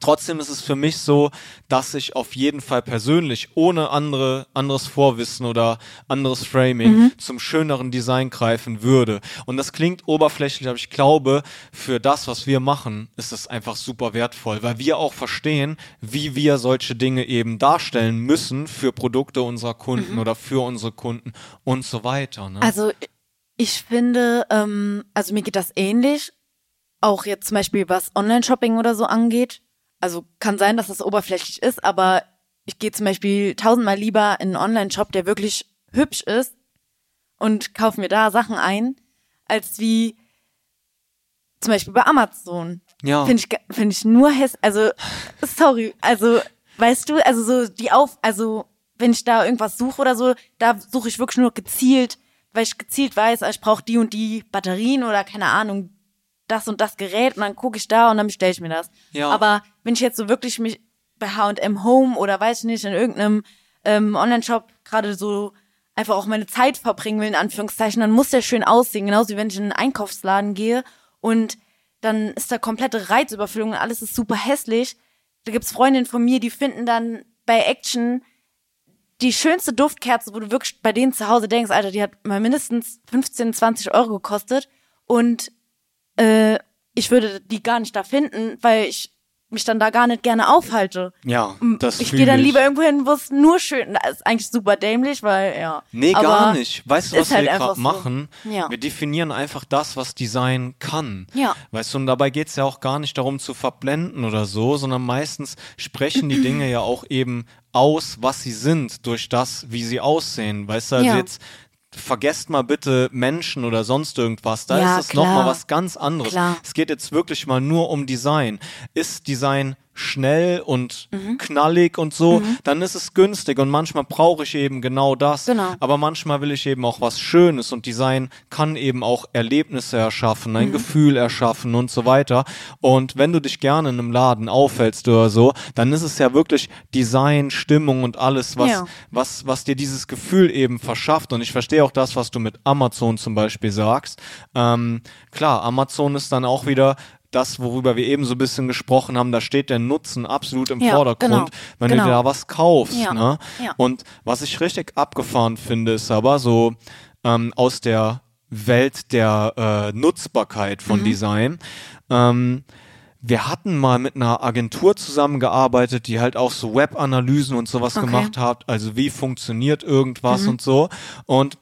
Trotzdem ist es für mich so, dass ich auf jeden Fall persönlich ohne andere, anderes Vorwissen oder anderes Framing zum schöneren Design greifen würde. Und das klingt oberflächlich, aber ich glaube, für das, was wir machen, ist das einfach super wertvoll, weil wir auch verstehen, wie wir solche Dinge eben darstellen müssen für Produkte unserer Kunden oder für unsere Kunden und so weiter. Ne? Also ich finde, ähm, also mir geht das ähnlich. Auch jetzt zum Beispiel was Online-Shopping oder so angeht. Also kann sein, dass das oberflächlich ist, aber ich gehe zum Beispiel tausendmal lieber in einen Online-Shop, der wirklich hübsch ist und kaufe mir da Sachen ein, als wie zum Beispiel bei Amazon. Ja. Finde ich, finde ich nur häss, also, sorry, also, weißt du, also so die Auf, also, wenn ich da irgendwas suche oder so, da suche ich wirklich nur gezielt, weil ich gezielt weiß, ah, ich brauche die und die Batterien oder keine Ahnung, das und das Gerät und dann gucke ich da und dann bestelle ich mir das. Ja. Aber wenn ich jetzt so wirklich mich bei H&M Home oder weiß ich nicht, in irgendeinem ähm, Online-Shop gerade so einfach auch meine Zeit verbringen will, in Anführungszeichen, dann muss der schön aussehen, genauso wie wenn ich in einen Einkaufsladen gehe und dann ist da komplette Reizüberfüllung und alles ist super hässlich. Da gibt's Freundinnen von mir, die finden dann bei Action die schönste Duftkerze, wo du wirklich bei denen zu Hause denkst, Alter, die hat mal mindestens 15, 20 Euro gekostet und äh, ich würde die gar nicht da finden, weil ich mich dann da gar nicht gerne aufhalte. ja, das ich gehe dann lieber irgendwo hin, wo es nur schön Das ist. Eigentlich super dämlich, weil, ja. Nee, Aber gar nicht. Weißt du, was halt wir gerade so. machen? Ja. Wir definieren einfach das, was Design kann. Ja. Weißt du, und dabei geht's ja auch gar nicht darum zu verblenden oder so, sondern meistens sprechen die Dinge ja auch eben aus, was sie sind, durch das, wie sie aussehen. Weißt du, also Ja. jetzt vergesst mal bitte Menschen oder sonst irgendwas. Da Ja, ist es nochmal was ganz anderes. Klar. Es geht jetzt wirklich mal nur um Design. Ist Design schnell und Mhm. knallig und so, dann ist es günstig und manchmal brauche ich eben genau das. Genau. Aber manchmal will ich eben auch was Schönes und Design kann eben auch Erlebnisse erschaffen, Mhm. ein Gefühl erschaffen und so weiter. Und wenn du dich gerne in einem Laden aufhältst oder so, dann ist es ja wirklich Design, Stimmung und alles, was, Ja. was, was dir dieses Gefühl eben verschafft. Und ich verstehe auch das, was du mit Amazon zum Beispiel sagst. Ähm, klar, Amazon ist dann auch wieder das, worüber wir eben so ein bisschen gesprochen haben, da steht der Nutzen absolut im Ja, Vordergrund, genau, wenn genau. du da was kaufst. Ja, Ne? ja. Und was ich richtig abgefahren finde, ist aber so ähm, aus der Welt der äh, Nutzbarkeit von Mhm. Design. Ähm, wir hatten mal mit einer Agentur zusammengearbeitet, die halt auch so Web-Analysen und sowas Okay. gemacht hat. Also wie funktioniert irgendwas Mhm. und so. Und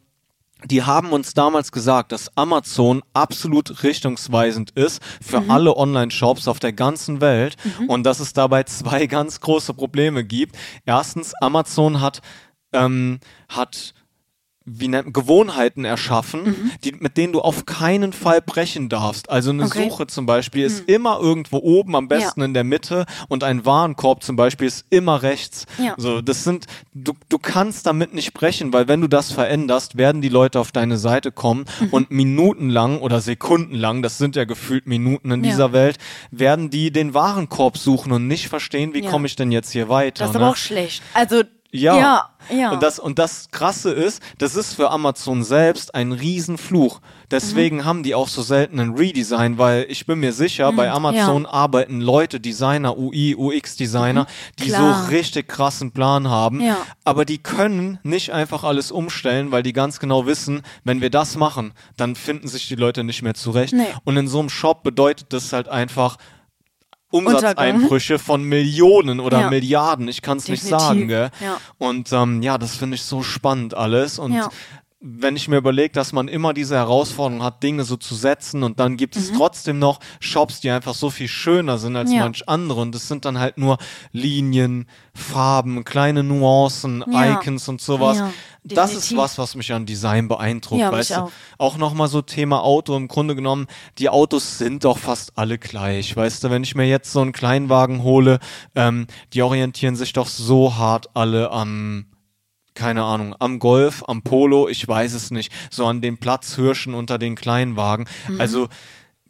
die haben uns damals gesagt, dass Amazon absolut richtungsweisend ist für Mhm. alle Online-Shops auf der ganzen Welt und dass es dabei zwei ganz große Probleme gibt. Erstens, Amazon hat, ähm, hat wie nennt, Gewohnheiten erschaffen, die, mit denen du auf keinen Fall brechen darfst. Also eine Mhm. Okay. Mhm. Suche zum Beispiel ist immer irgendwo oben, am besten Ja. in der Mitte und ein Warenkorb zum Beispiel ist immer rechts. Ja. So, das sind, du, du kannst damit nicht brechen, weil wenn du das veränderst, werden die Leute auf deine Seite kommen Mhm. und minutenlang oder sekundenlang, das sind ja gefühlt Minuten in Ja. dieser Welt, werden die den Warenkorb suchen und nicht verstehen, wie komme ich denn jetzt hier weiter. Das ist ne? aber auch schlecht. Also, Ja. ja, ja. Und das, und das Krasse ist, das ist für Amazon selbst ein Riesenfluch. Deswegen Mhm. haben die auch so selten ein Redesign, weil ich bin mir sicher, bei Amazon arbeiten Leute, Designer, UI, UX-Designer, die Mhm. Klar. so richtig krassen Plan haben. Ja. Aber die können nicht einfach alles umstellen, weil die ganz genau wissen, wenn wir das machen, dann finden sich die Leute nicht mehr zurecht. Nee. Und in so einem Shop bedeutet das halt einfach. Umsatzeinbrüche von Millionen oder Ja. Milliarden, ich kann es nicht sagen, gell? Ja. Und ähm, ja, das finde ich so spannend alles. Und Ja. wenn ich mir überlege, dass man immer diese Herausforderung hat, Dinge so zu setzen und dann gibt es trotzdem noch Shops, die einfach so viel schöner sind als Mhm. Manch andere. Und das sind dann halt nur Linien, Farben, kleine Nuancen. Icons und sowas. Ja. das ist definitiv. was, was mich an Design beeindruckt. Ja, weißt du? auch. auch nochmal so Thema Auto. Im Grunde genommen, die Autos sind doch fast alle gleich. Weißt du, wenn ich mir jetzt so einen Kleinwagen hole, ähm, die orientieren sich doch so hart alle am keine Ahnung, am Golf, am Polo, ich weiß es nicht, so an den Platzhirschen unter den Kleinwagen. Mhm. Also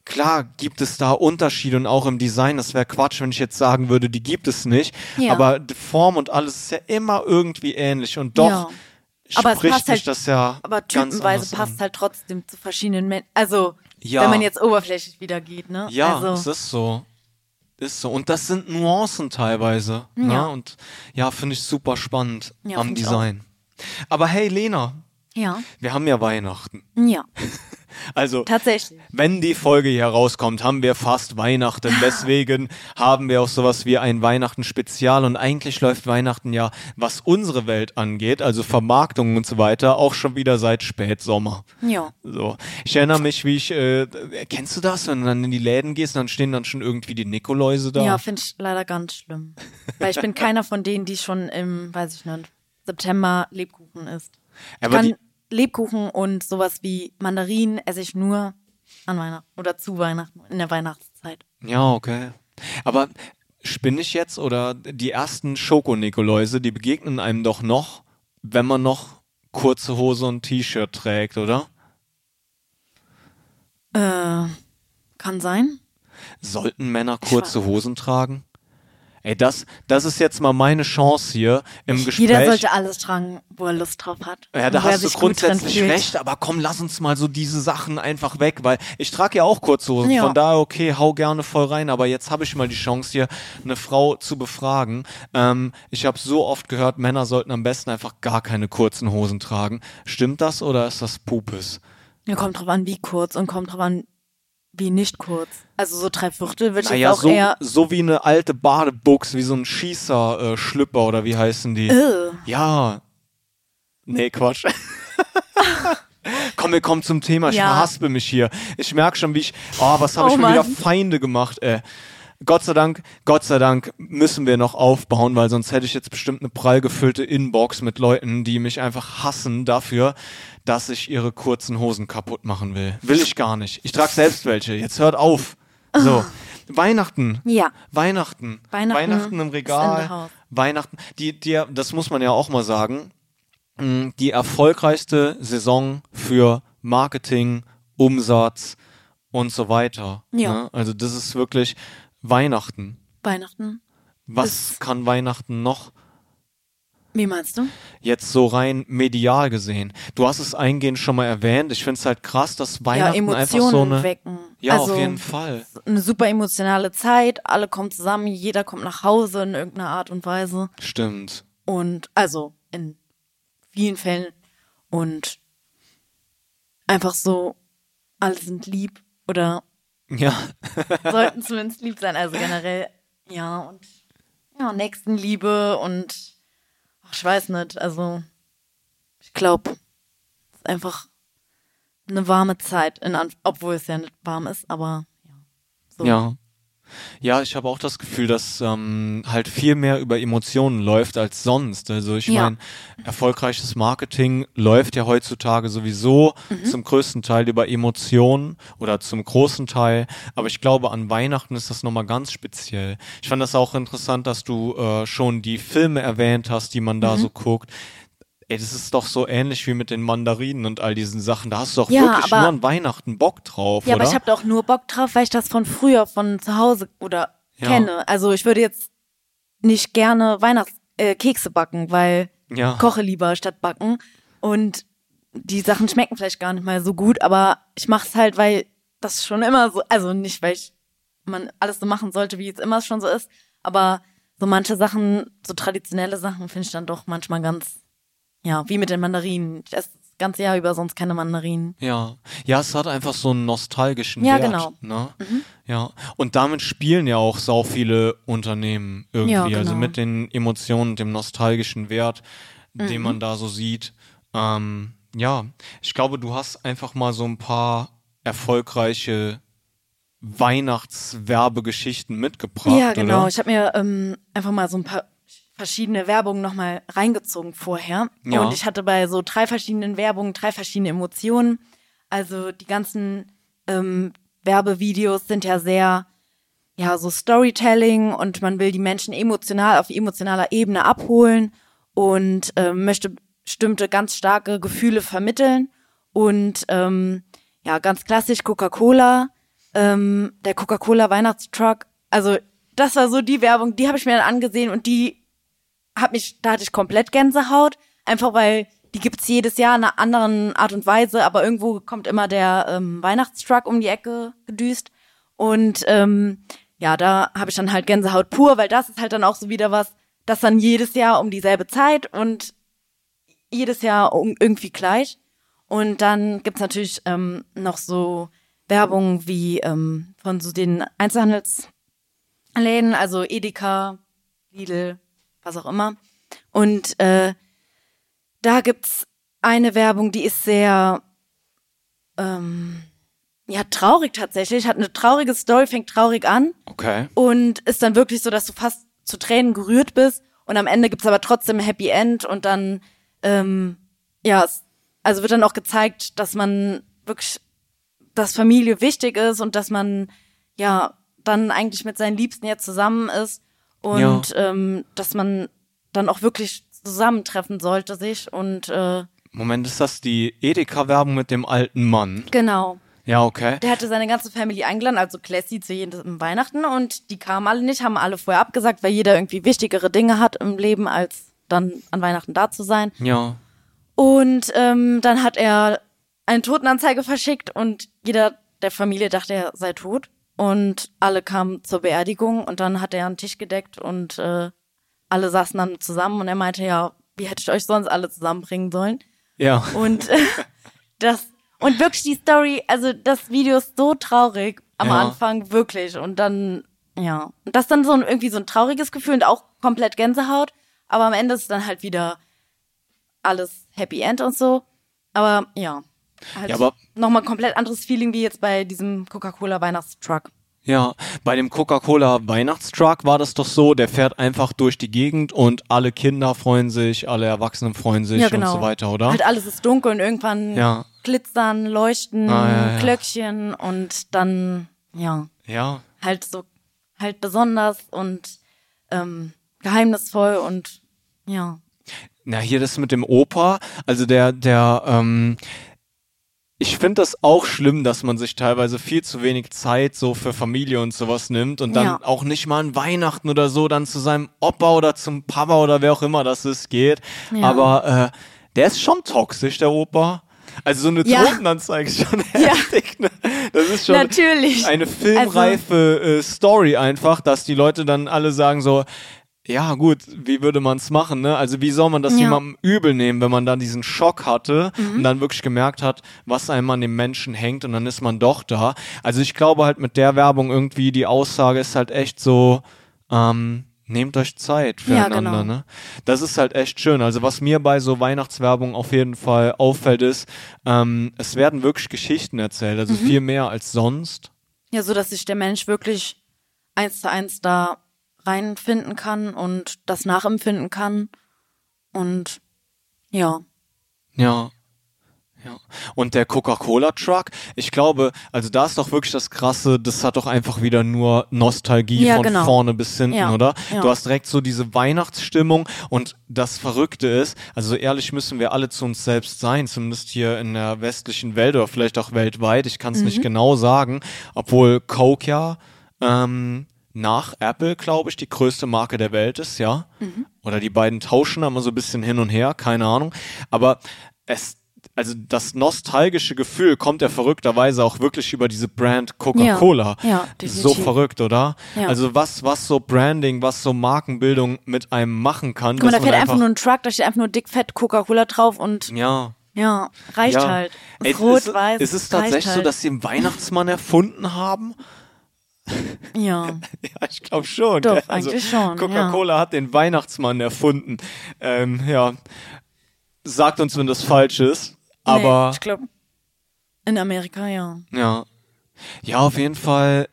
klar gibt es da Unterschiede und auch im Design, das wäre Quatsch, wenn ich jetzt sagen würde, die gibt es nicht, Ja. aber die Form und alles ist ja immer irgendwie ähnlich und doch Ja. Aber es spricht passt mich halt- das ja Aber typenweise passt an. halt trotzdem zu verschiedenen Menschen. Also, Ja. wenn man jetzt oberflächlich wieder geht, ne? Ja, also, es ist so. Ist so. Und das sind Nuancen teilweise. Ne? Ja. Und ja, finde ich super spannend Ja, am Design. Aber hey, Lena, ja. wir haben ja Weihnachten. Ja, Also, tatsächlich. wenn die Folge hier rauskommt, haben wir fast Weihnachten. Deswegen haben wir auch sowas wie ein Weihnachten-Spezial. Und eigentlich läuft Weihnachten ja, was unsere Welt angeht, also Vermarktung und so weiter, auch schon wieder seit Spätsommer. Ja. So. Ich erinnere mich, wie ich, äh, kennst du das, wenn du dann in die Läden gehst, dann stehen dann schon irgendwie die Nikoläuse da? Ja, finde ich leider ganz schlimm. Weil ich bin keiner von denen, die schon im, weiß ich nicht, September Lebkuchen isst. Aber kann die- Lebkuchen und sowas wie Mandarinen esse ich nur an Weihnachten oder zu Weihnachten, in der Weihnachtszeit. Ja, okay. Aber spinne ich jetzt oder die ersten Schoko-Nikoläuse, die begegnen einem doch noch, wenn man noch kurze Hose und T-Shirt trägt, oder? Äh, kann sein. Sollten Männer kurze Hosen tragen? Ey, das, das ist jetzt mal meine Chance hier im Gespräch. Jeder sollte alles tragen, wo er Lust drauf hat. Ja, da hast du grundsätzlich recht, aber komm, lass uns mal so diese Sachen einfach weg, weil ich trage ja auch kurze Hosen, Ja. von daher okay, hau gerne voll rein, aber jetzt habe ich mal die Chance hier eine Frau zu befragen. Ähm, ich habe so oft gehört, Männer sollten am besten einfach gar keine kurzen Hosen tragen. Stimmt das oder ist das Pupes? Ja, kommt drauf an, wie kurz und kommt drauf an, wie nicht kurz. Also so drei Viertel würde ich Naja, jetzt auch so, eher. so wie eine alte Badebuchs, wie so ein Schießer-Schlüpper oder wie heißen die? Äh, Ja. Nee, Quatsch. Komm, wir kommen zum Thema. Ich Ja. verhaspel mich hier. Ich merke schon, wie ich. Oh, was habe Oh ich mir wieder. Feinde gemacht, ey. Gott sei Dank, Gott sei Dank müssen wir noch aufbauen, weil sonst hätte ich jetzt bestimmt eine prall gefüllte Inbox mit Leuten, die mich einfach hassen dafür, dass ich ihre kurzen Hosen kaputt machen will. Will ich gar nicht. Ich trage selbst welche. Jetzt hört auf. So. Weihnachten. Ja. Weihnachten. Weihnachten Weihnachten im Regal. Weihnachten. Die, die, das muss man ja auch mal sagen. mh, Die erfolgreichste Saison für Marketing, Umsatz und so weiter. Ja. Ne? Also das ist wirklich Weihnachten. Weihnachten. Was kann Weihnachten noch Wie meinst du? jetzt so rein medial gesehen? Du hast es eingehend schon mal erwähnt. Ich finde es halt krass, dass Weihnachten ja, einfach Emotionen so eine. wecken. Ja, also, auf jeden Fall. Eine super emotionale Zeit, alle kommen zusammen, jeder kommt nach Hause in irgendeiner Art und Weise. Stimmt. Und also in vielen Fällen. Und einfach so, alle sind lieb oder Ja. sollten zumindest lieb sein. Also generell, ja, und ja, Nächstenliebe und ach, ich weiß nicht, also ich glaube, es ist einfach eine warme Zeit, in obwohl es ja nicht warm ist, aber ja. So. Ja. Ja, ich habe auch das Gefühl, dass ähm, halt viel mehr über Emotionen läuft als sonst. Also ich Ja. meine, erfolgreiches Marketing läuft ja heutzutage sowieso Mhm. zum größten Teil über Emotionen oder zum großen Teil. Aber ich glaube, an Weihnachten ist das nochmal ganz speziell. Ich fand das auch interessant, dass du äh, schon die Filme erwähnt hast, die man Mhm. da so guckt. Ey, das ist doch so ähnlich wie mit den Mandarinen und all diesen Sachen. Da hast du doch Ja, wirklich aber- nur an Weihnachten Bock drauf, Ja, oder? aber ich habe da auch nur Bock drauf, weil ich das von früher, von zu Hause oder Ja. kenne. Also ich würde jetzt nicht gerne Weihnachtskekse äh, backen, weil Ja. koche lieber statt backen. Und die Sachen schmecken vielleicht gar nicht mal so gut, aber ich mache es halt, weil das schon immer so, also nicht, weil ich man alles so machen sollte, wie es immer schon so ist, aber so manche Sachen, so traditionelle Sachen, finde ich dann doch manchmal ganz, ja, wie mit den Mandarinen. Ich esse das ganze Jahr über sonst keine Mandarinen. Ja, ja, es hat einfach so einen nostalgischen Ja, Wert. genau. Ne? Ja, und damit spielen ja auch sau viele Unternehmen irgendwie, Ja, also genau. mit den Emotionen, dem nostalgischen Wert, den Mhm. man da so sieht. Ähm, ja, ich glaube, du hast einfach mal so ein paar erfolgreiche Weihnachtswerbegeschichten mitgebracht, Ja, genau. oder? Ich habe mir ähm, einfach mal so ein paar, verschiedene Werbungen nochmal reingezogen vorher. Ja. Und ich hatte bei so drei verschiedenen Werbungen drei verschiedene Emotionen. Also die ganzen ähm, Werbevideos sind ja sehr, ja, so Storytelling und man will die Menschen emotional auf emotionaler Ebene abholen und ähm, möchte bestimmte ganz starke Gefühle vermitteln. Und ähm, ja, ganz klassisch Coca-Cola, ähm, der Coca-Cola Weihnachtstruck. Also das war so die Werbung, die habe ich mir dann angesehen und die hat mich, da hatte ich komplett Gänsehaut, einfach weil die gibt's jedes Jahr in einer anderen Art und Weise, aber irgendwo kommt immer der ähm, Weihnachtstruck um die Ecke gedüst und ähm, ja, da habe ich dann halt Gänsehaut pur, weil das ist halt dann auch so wieder was, das dann jedes Jahr um dieselbe Zeit und jedes Jahr um, irgendwie gleich. Und dann gibt's natürlich ähm, noch so Werbung wie ähm, von so den Einzelhandelsläden, also Edeka, Lidl, was auch immer. Und äh, da gibt's eine Werbung, die ist sehr ähm, ja traurig tatsächlich, hat eine traurige Story, fängt traurig an Okay. und ist dann wirklich so, dass du fast zu Tränen gerührt bist und am Ende gibt's aber trotzdem ein Happy End und dann ähm, ja, also wird dann auch gezeigt, dass man wirklich, dass Familie wichtig ist und dass man ja dann eigentlich mit seinen Liebsten jetzt zusammen ist und ähm, dass man dann auch wirklich zusammentreffen sollte sich und äh, Moment, ist das die Edeka-Werbung mit dem alten Mann? genau. Ja, okay. Der hatte seine ganze Familie eingeladen, also Classy zu jedem Weihnachten und die kamen alle nicht, haben alle vorher abgesagt, weil jeder irgendwie wichtigere Dinge hat im Leben, als dann an Weihnachten da zu sein. Ja. Und ähm, dann hat er eine Totenanzeige verschickt und jeder der Familie dachte, er sei tot. Und alle kamen zur Beerdigung und dann hat er einen Tisch gedeckt und äh, alle saßen dann zusammen und er meinte, ja, wie hätte ich euch sonst alle zusammenbringen sollen? Ja. Und äh, das und wirklich die Story, also das Video ist so traurig am Ja. Anfang wirklich und dann ja und das dann so ein, irgendwie so ein trauriges Gefühl und auch komplett Gänsehaut, aber am Ende ist dann halt wieder alles Happy End und so, aber ja, halt Ja, aber- nochmal komplett anderes Feeling wie jetzt bei diesem Coca-Cola Weihnachtstruck. Ja, bei dem Coca-Cola Weihnachtstruck war das doch so, der fährt einfach durch die Gegend und alle Kinder freuen sich, alle Erwachsenen freuen sich Ja, genau. und so weiter, oder? Halt alles ist dunkel und irgendwann Ja. glitzern, leuchten, Ah, ja, ja. Glöckchen und dann ja. Ja. halt so halt besonders und ähm, geheimnisvoll und ja. Na, hier das mit dem Opa, also der, der, ähm, ich finde das auch schlimm, dass man sich teilweise viel zu wenig Zeit so für Familie und sowas nimmt und dann Ja. auch nicht mal an Weihnachten oder so dann zu seinem Opa oder zum Papa oder wer auch immer das ist geht. Ja. Aber äh, der ist schon toxisch, der Opa. Also so eine Ja. Totenanzeige ist schon Ja. heftig. Ne? Das ist schon Natürlich. eine filmreife äh, Story einfach, dass die Leute dann alle sagen so, ja gut, wie würde man es machen, ne? Also wie soll man das Ja. Mhm. jemandem übel nehmen, wenn man dann diesen Schock hatte und dann wirklich gemerkt hat, was einem an dem Menschen hängt und dann ist man doch da. Also ich glaube halt mit der Werbung irgendwie, die Aussage ist halt echt so, ähm, nehmt euch Zeit Ja, füreinander, genau. ne? Das ist halt echt schön. Also was mir bei so Weihnachtswerbung auf jeden Fall auffällt ist, ähm, es werden wirklich Geschichten erzählt, also Mhm. viel mehr als sonst. Ja, so dass sich der Mensch wirklich eins zu eins da reinfinden kann und das nachempfinden kann. Und ja. Ja. Ja. Und der Coca-Cola-Truck, ich glaube, also da ist doch wirklich das Krasse, das hat doch einfach wieder nur Nostalgie Ja, von genau. vorne bis hinten, Ja, oder? ja. Du hast direkt so diese Weihnachtsstimmung und das Verrückte ist, also ehrlich müssen wir alle zu uns selbst sein, zumindest hier in der westlichen Welt oder vielleicht auch weltweit, ich kann es nicht Mhm. genau sagen, obwohl Coke ja ähm, nach Apple, glaube ich, die größte Marke der Welt ist, ja. Mhm. Oder die beiden tauschen immer so ein bisschen hin und her, keine Ahnung. Aber es, also das nostalgische Gefühl kommt ja verrückterweise auch wirklich über diese Brand Coca-Cola. Ja, ja, so verrückt, oder? Ja. Also was, was so Branding, was so Markenbildung mit einem machen kann. Guck mal, da fährt einfach nur ein Truck, da steht einfach nur dick fett Coca-Cola drauf und ja. ja, reicht ja. halt. Ey, Rot, ist, es- weiß. Ist es tatsächlich so, halt. dass sie den Weihnachtsmann erfunden haben? Ja. Ja, ich glaube schon. Doch, also, eigentlich schon, Coca-Cola hat den Weihnachtsmann erfunden. Ähm, ja. Sagt uns, wenn das falsch ist. Aber nee, ich glaube, in Amerika, ja. ja. Ja, auf jeden Fall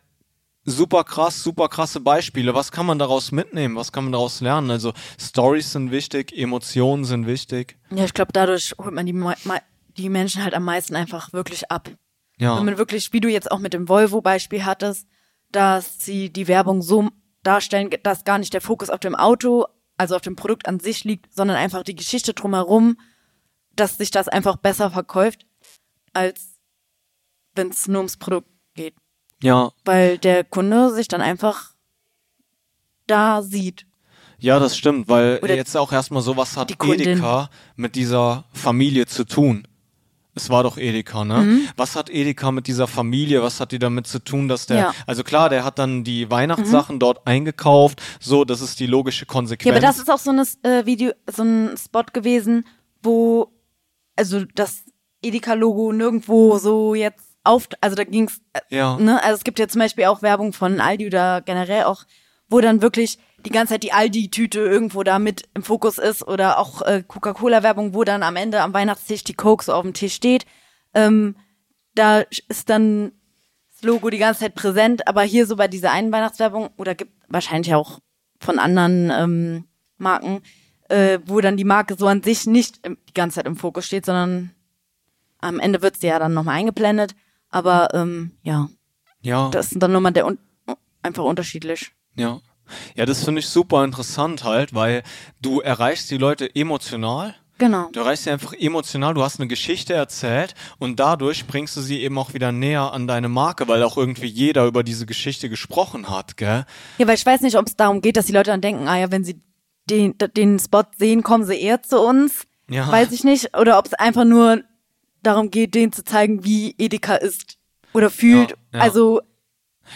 super krass, super krasse Beispiele. Was kann man daraus mitnehmen? Was kann man daraus lernen? Also Stories sind wichtig, Emotionen sind wichtig. Ja, ich glaube, dadurch holt man die, die Menschen halt am meisten einfach wirklich ab. Ja, Wenn man wirklich, wie du jetzt auch mit dem Volvo-Beispiel hattest, dass sie die Werbung so darstellen, dass gar nicht der Fokus auf dem Auto, also auf dem Produkt an sich liegt, sondern einfach die Geschichte drumherum, dass sich das einfach besser verkauft, als wenn es nur ums Produkt geht. ja, Weil der Kunde sich dann einfach da sieht. ja, das stimmt, weil Oder jetzt auch erstmal so, was hat. Edeka mit dieser Familie zu tun? Es war doch Edeka, ne? Mhm. Was hat Edeka mit dieser Familie? Was hat die damit zu tun, dass der, Ja. Mhm. also klar, der hat dann die Weihnachtssachen dort eingekauft, so, das ist die logische Konsequenz. Ja, aber das ist auch so ein äh, Video, so ein Spot gewesen, wo also das Edeka-Logo nirgendwo so jetzt auf, also da ging's, äh, Ja. ne, also es gibt ja zum Beispiel auch Werbung von Aldi oder generell auch, wo dann wirklich die ganze Zeit die Aldi-Tüte irgendwo da mit im Fokus ist oder auch äh, Coca-Cola-Werbung, wo dann am Ende am Weihnachtstisch die Coke so auf dem Tisch steht. Ähm, da ist dann das Logo die ganze Zeit präsent, aber hier so bei dieser einen Weihnachtswerbung oder gibt wahrscheinlich auch von anderen ähm, Marken, äh, wo dann die Marke so an sich nicht die ganze Zeit im Fokus steht, sondern am Ende wird sie ja dann nochmal eingeblendet. Aber ähm, ja, ja. das ist dann nochmal der un einfach unterschiedlich. Ja. Ja, das finde ich super interessant halt, weil du erreichst die Leute emotional. Genau. Du erreichst sie einfach emotional, du hast eine Geschichte erzählt und dadurch bringst du sie eben auch wieder näher an deine Marke, weil auch irgendwie jeder über diese Geschichte gesprochen hat, gell? Ja, weil ich weiß nicht, ob es darum geht, dass die Leute dann denken, ah ja, wenn sie den, den Spot sehen, kommen sie eher zu uns. Ja. Weiß ich nicht. Oder ob es einfach nur darum geht, denen zu zeigen, wie Edeka ist oder fühlt. Ja, ja. Also,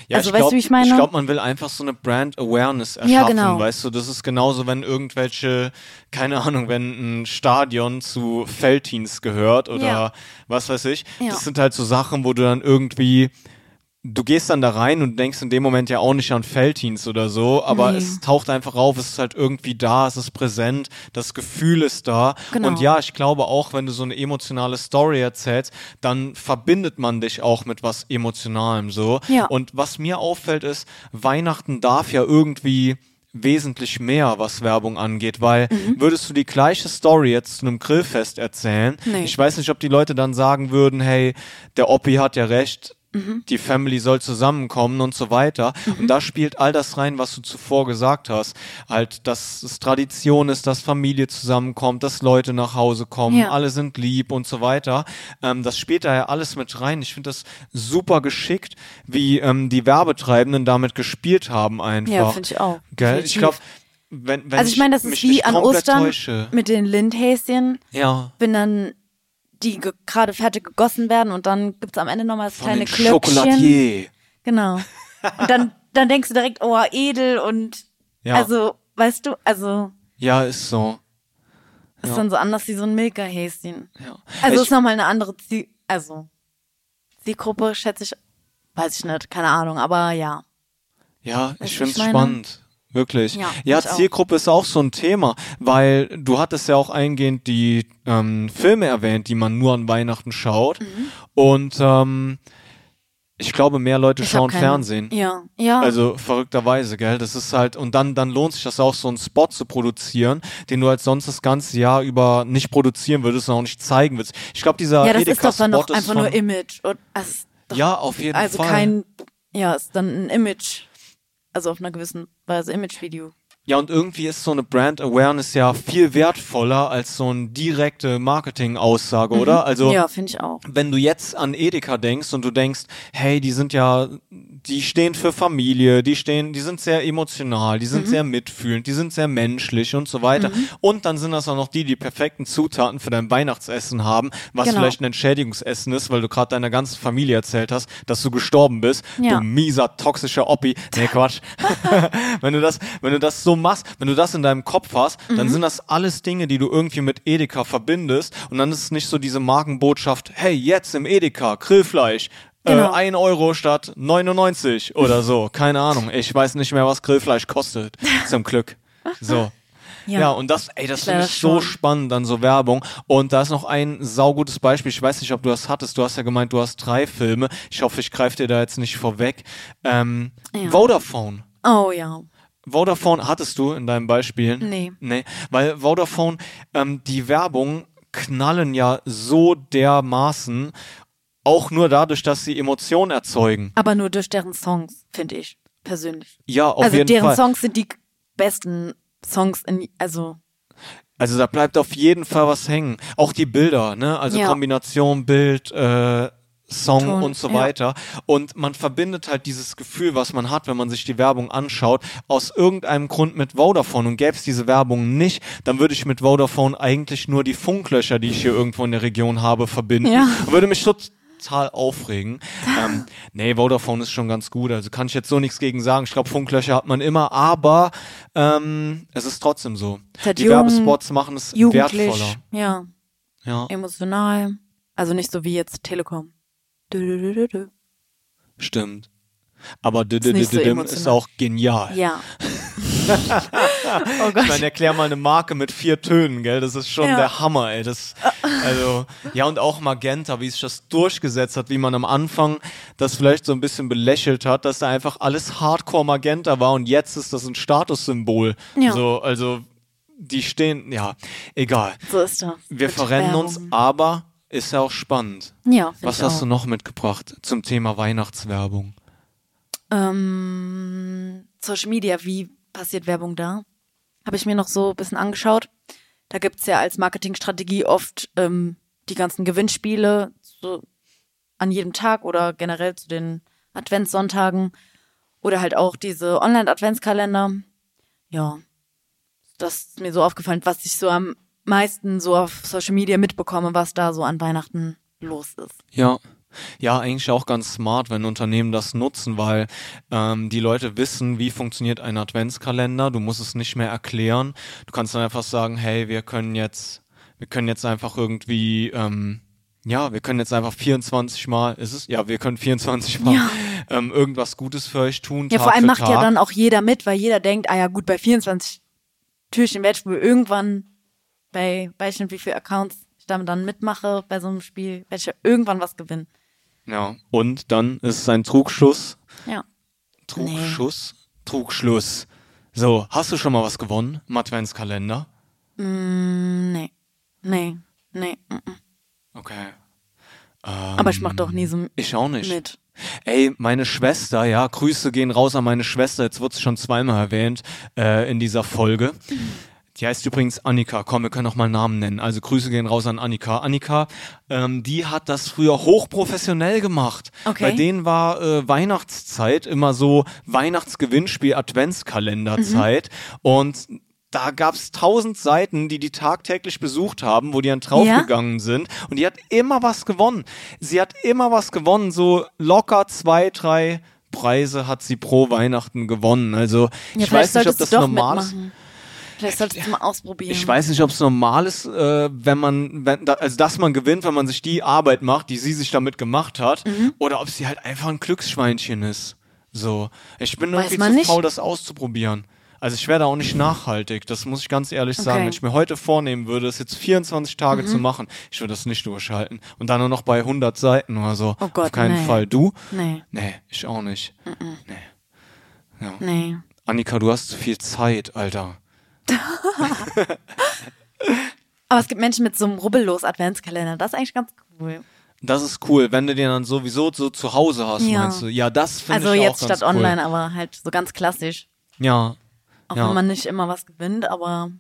Ja, Also, ich weißt glaub, du, wie ich meine? Ich glaube, man will einfach so eine Brand Awareness erschaffen, Ja, genau. weißt du, das ist genauso, wenn irgendwelche, keine Ahnung, wenn ein Stadion zu Felddienst gehört oder Ja. was weiß ich. Ja. Das sind halt so Sachen, wo du dann irgendwie Du gehst dann da rein und denkst in dem Moment ja auch nicht an Felddienst oder so, aber Nee. es taucht einfach auf, es ist halt irgendwie da, es ist präsent, das Gefühl ist da. Genau. Und ja, ich glaube auch, wenn du so eine emotionale Story erzählst, dann verbindet man dich auch mit was Emotionalem so. Ja. Und was mir auffällt ist, Weihnachten darf ja irgendwie wesentlich mehr, was Werbung angeht, weil Mhm. würdest du die gleiche Story jetzt zu einem Grillfest erzählen, Nee. ich weiß nicht, ob die Leute dann sagen würden, hey, der Oppi hat ja recht, Mhm. die Family soll zusammenkommen und so weiter. Und da spielt all das rein, was du zuvor gesagt hast. Halt, dass es Tradition ist, dass Familie zusammenkommt, dass Leute nach Hause kommen, Ja. alle sind lieb und so weiter. Ähm, das spielt da ja alles mit rein. Ich finde das super geschickt, wie ähm, die Werbetreibenden damit gespielt haben einfach. ja, finde ich auch. Gell? Ich glaube, wenn, wenn Also ich meine, das ist mich wie an Ostern täusche. mit den Lindhäschen, Ja. wenn dann die ge- gerade fertig gegossen werden und dann gibt's am Ende nochmal das Von kleine den Glöckchen. Chocolatier. Genau. Und dann, dann denkst du direkt, oh, edel und Ja. also, weißt du, also Ja, ist so. ist Ja. dann so anders wie so ein Milka-Häschen. Ja. Also Ich- ist nochmal eine andere Ziel, also Zielgruppe schätze ich, weiß ich nicht, keine Ahnung, aber ja. Ja, ich du, finde ich es spannend. Wirklich. Ja, Ja, ich auch. Zielgruppe ist auch so ein Thema, weil du hattest ja auch eingehend die ähm, Filme erwähnt, die man nur an Weihnachten schaut. Mhm. Und ähm, ich glaube, mehr Leute Ich schauen Fernsehen. Ja, ja. Also verrückterweise, gell? Das ist halt, und dann, dann lohnt sich das auch, so einen Spot zu produzieren, den du halt sonst das ganze Jahr über nicht produzieren würdest und auch nicht zeigen würdest. Ich glaube, dieser ja, das ist doch dann doch einfach nur Image. Und ist doch, Ja, auf jeden also Fall. kein, ja, ist dann ein Image. Also auf einer gewissen Weise Image-Video. Ja, und irgendwie ist so eine Brand Awareness ja viel wertvoller als so eine direkte Marketing-Aussage, oder? Also, Mhm. Ja, finde ich auch. wenn du jetzt an Edeka denkst und du denkst, hey, die sind ja, die stehen für Familie, die stehen, die sind sehr emotional, die Mhm. sind sehr mitfühlend, die sind sehr menschlich und so weiter. Und dann sind das auch noch die, die perfekten Zutaten für dein Weihnachtsessen haben, was Genau. vielleicht ein Entschädigungsessen ist, weil du gerade deiner ganzen Familie erzählt hast, dass du gestorben bist. Ja. Du mieser, toxischer Oppi. Nee, Quatsch. wenn du das, wenn du das so machst, wenn du das in deinem Kopf hast, Mhm. dann sind das alles Dinge, die du irgendwie mit Edeka verbindest und dann ist es nicht so diese Markenbotschaft, hey, jetzt im Edeka, Grillfleisch, Genau. äh, 1 Euro statt 99 oder so, keine Ahnung. Ich weiß nicht mehr, was Grillfleisch kostet, zum Glück. So. Ja. ja, und das, ey, das finde ich so spannend an so Werbung. Und da ist noch ein saugutes Beispiel. Ich weiß nicht, ob du das hattest. Du hast ja gemeint, du hast drei Filme. Ich hoffe, ich greife dir da jetzt nicht vorweg. Ähm, Ja. Vodafone. Oh ja. Vodafone hattest du in deinen Beispielen? Nee. Nee, weil Vodafone, ähm, die Werbung knallen ja so dermaßen, auch nur dadurch, dass sie Emotionen erzeugen. Aber nur durch deren Songs, finde ich, persönlich. Ja, auf also jeden deren Fall. Songs sind die besten Songs in, also, Also da bleibt auf jeden Fall was hängen. Auch die Bilder, ne? Also Ja. Kombination Bild, äh, Song Ton, und so ja. weiter. Und man verbindet halt dieses Gefühl, was man hat, wenn man sich die Werbung anschaut, aus irgendeinem Grund mit Vodafone. Und gäbe es diese Werbung nicht, dann würde ich mit Vodafone eigentlich nur die Funklöcher, die ich hier irgendwo in der Region habe, verbinden. Ja. Und würde mich total aufregen. ähm, nee, Vodafone ist schon ganz gut. Also kann ich jetzt so nichts gegen sagen. Ich glaube, Funklöcher hat man immer, aber ähm, es ist trotzdem so. Seit Die Werbespots machen es wertvoller. ja, Ja, emotional. Also nicht so wie jetzt Telekom. Dü. stimmt. Aber d- Ist d- nicht d- so ist auch genial. Ja. oh Ich Gott. meine, erklär mal eine Marke mit vier Tönen, gell? Das ist schon Ja. der Hammer, ey. Das, also, ja, und auch Magenta, wie sich das durchgesetzt hat, wie man am Anfang das vielleicht so ein bisschen belächelt hat, dass da einfach alles Hardcore Magenta war und jetzt ist das ein Statussymbol. Ja. So, also, die stehen, ja, egal. So ist das. Wir verrennen uns, aber ist ja auch spannend. Ja, Was hast auch. du noch mitgebracht zum Thema Weihnachtswerbung? Ähm, Social Media, wie passiert Werbung da? Habe ich mir noch so ein bisschen angeschaut. Da gibt's ja als Marketingstrategie oft ähm, die ganzen Gewinnspiele so an jedem Tag oder generell zu den Adventssonntagen oder halt auch diese Online-Adventskalender. Ja, das ist mir so aufgefallen, was ich so am meisten so auf Social Media mitbekomme, was da so an Weihnachten los ist. Ja. Ja, eigentlich auch ganz smart, wenn Unternehmen das nutzen, weil ähm, die Leute wissen, wie funktioniert ein Adventskalender. Du musst es nicht mehr erklären. Du kannst dann einfach sagen, hey, wir können jetzt, wir können jetzt einfach irgendwie, ähm, ja, wir können jetzt einfach 24 Mal, ist es? Ja, wir können 24 Mal Ja. ähm, irgendwas Gutes für euch tun. Ja, Tag vor allem macht Tag. ja dann auch jeder mit, weil jeder denkt, ah ja gut, bei 24 Türchen werde ich wohl irgendwann bei, weiß wie viele Accounts ich damit dann mitmache bei so einem Spiel, werde ich ja irgendwann was gewinnen. Ja. Und dann ist es ein Trugschuss. Ja. Trugschuss? Trugschluss. So, hast du schon mal was gewonnen im Adventskalender? Nee. Nee. Nee. mm, mm. Okay. Aber ich mache doch nie so Ich auch nicht. mit. Ey, meine Schwester, ja, Grüße gehen raus an meine Schwester, jetzt wird's schon zweimal erwähnt äh, in dieser Folge. Die heißt übrigens Annika. Komm, wir können auch mal Namen nennen. Also Grüße gehen raus an Annika. Annika, ähm, die hat das früher hochprofessionell gemacht. Okay. Bei denen war äh, Weihnachtszeit immer so Weihnachtsgewinnspiel, Adventskalenderzeit. Und da gab's tausend Seiten, die die tagtäglich besucht haben, wo die dann draufgegangen sind. Und die hat immer was gewonnen. Sie hat immer was gewonnen. So locker zwei, drei Preise hat sie pro Weihnachten gewonnen. Also Ja, ich weiß nicht, ob das normal ist. mitmachen. Vielleicht solltest du mal ausprobieren. Ich weiß nicht, ob es normal ist, äh, wenn man, wenn, also dass man gewinnt, wenn man sich die Arbeit macht, die sie sich damit gemacht hat, Mhm. oder ob sie halt einfach ein Glücksschweinchen ist. So, ich bin Weiß irgendwie zu nicht. faul, das auszuprobieren. Also ich wäre da auch nicht nachhaltig, das muss ich ganz ehrlich sagen. Okay. Mhm. Wenn ich mir heute vornehmen würde, es jetzt 24 Tage zu machen, ich würde das nicht durchhalten. Und dann nur noch bei 100 Seiten oder so. Oh Gott, Auf keinen nee. Fall. Du? Nee, Nee, ich auch nicht. nee. Annika, du hast zu viel Zeit, Alter. Aber es gibt Menschen mit so einem rubbellos Adventskalender. Das ist eigentlich ganz cool. Das ist cool, wenn du den dann sowieso so zu Hause hast, Ja. meinst du? Ja, das finde Also ich jetzt auch ganz statt cool. online, aber halt so ganz klassisch. Ja, Auch Ja. wenn man nicht immer was gewinnt, aber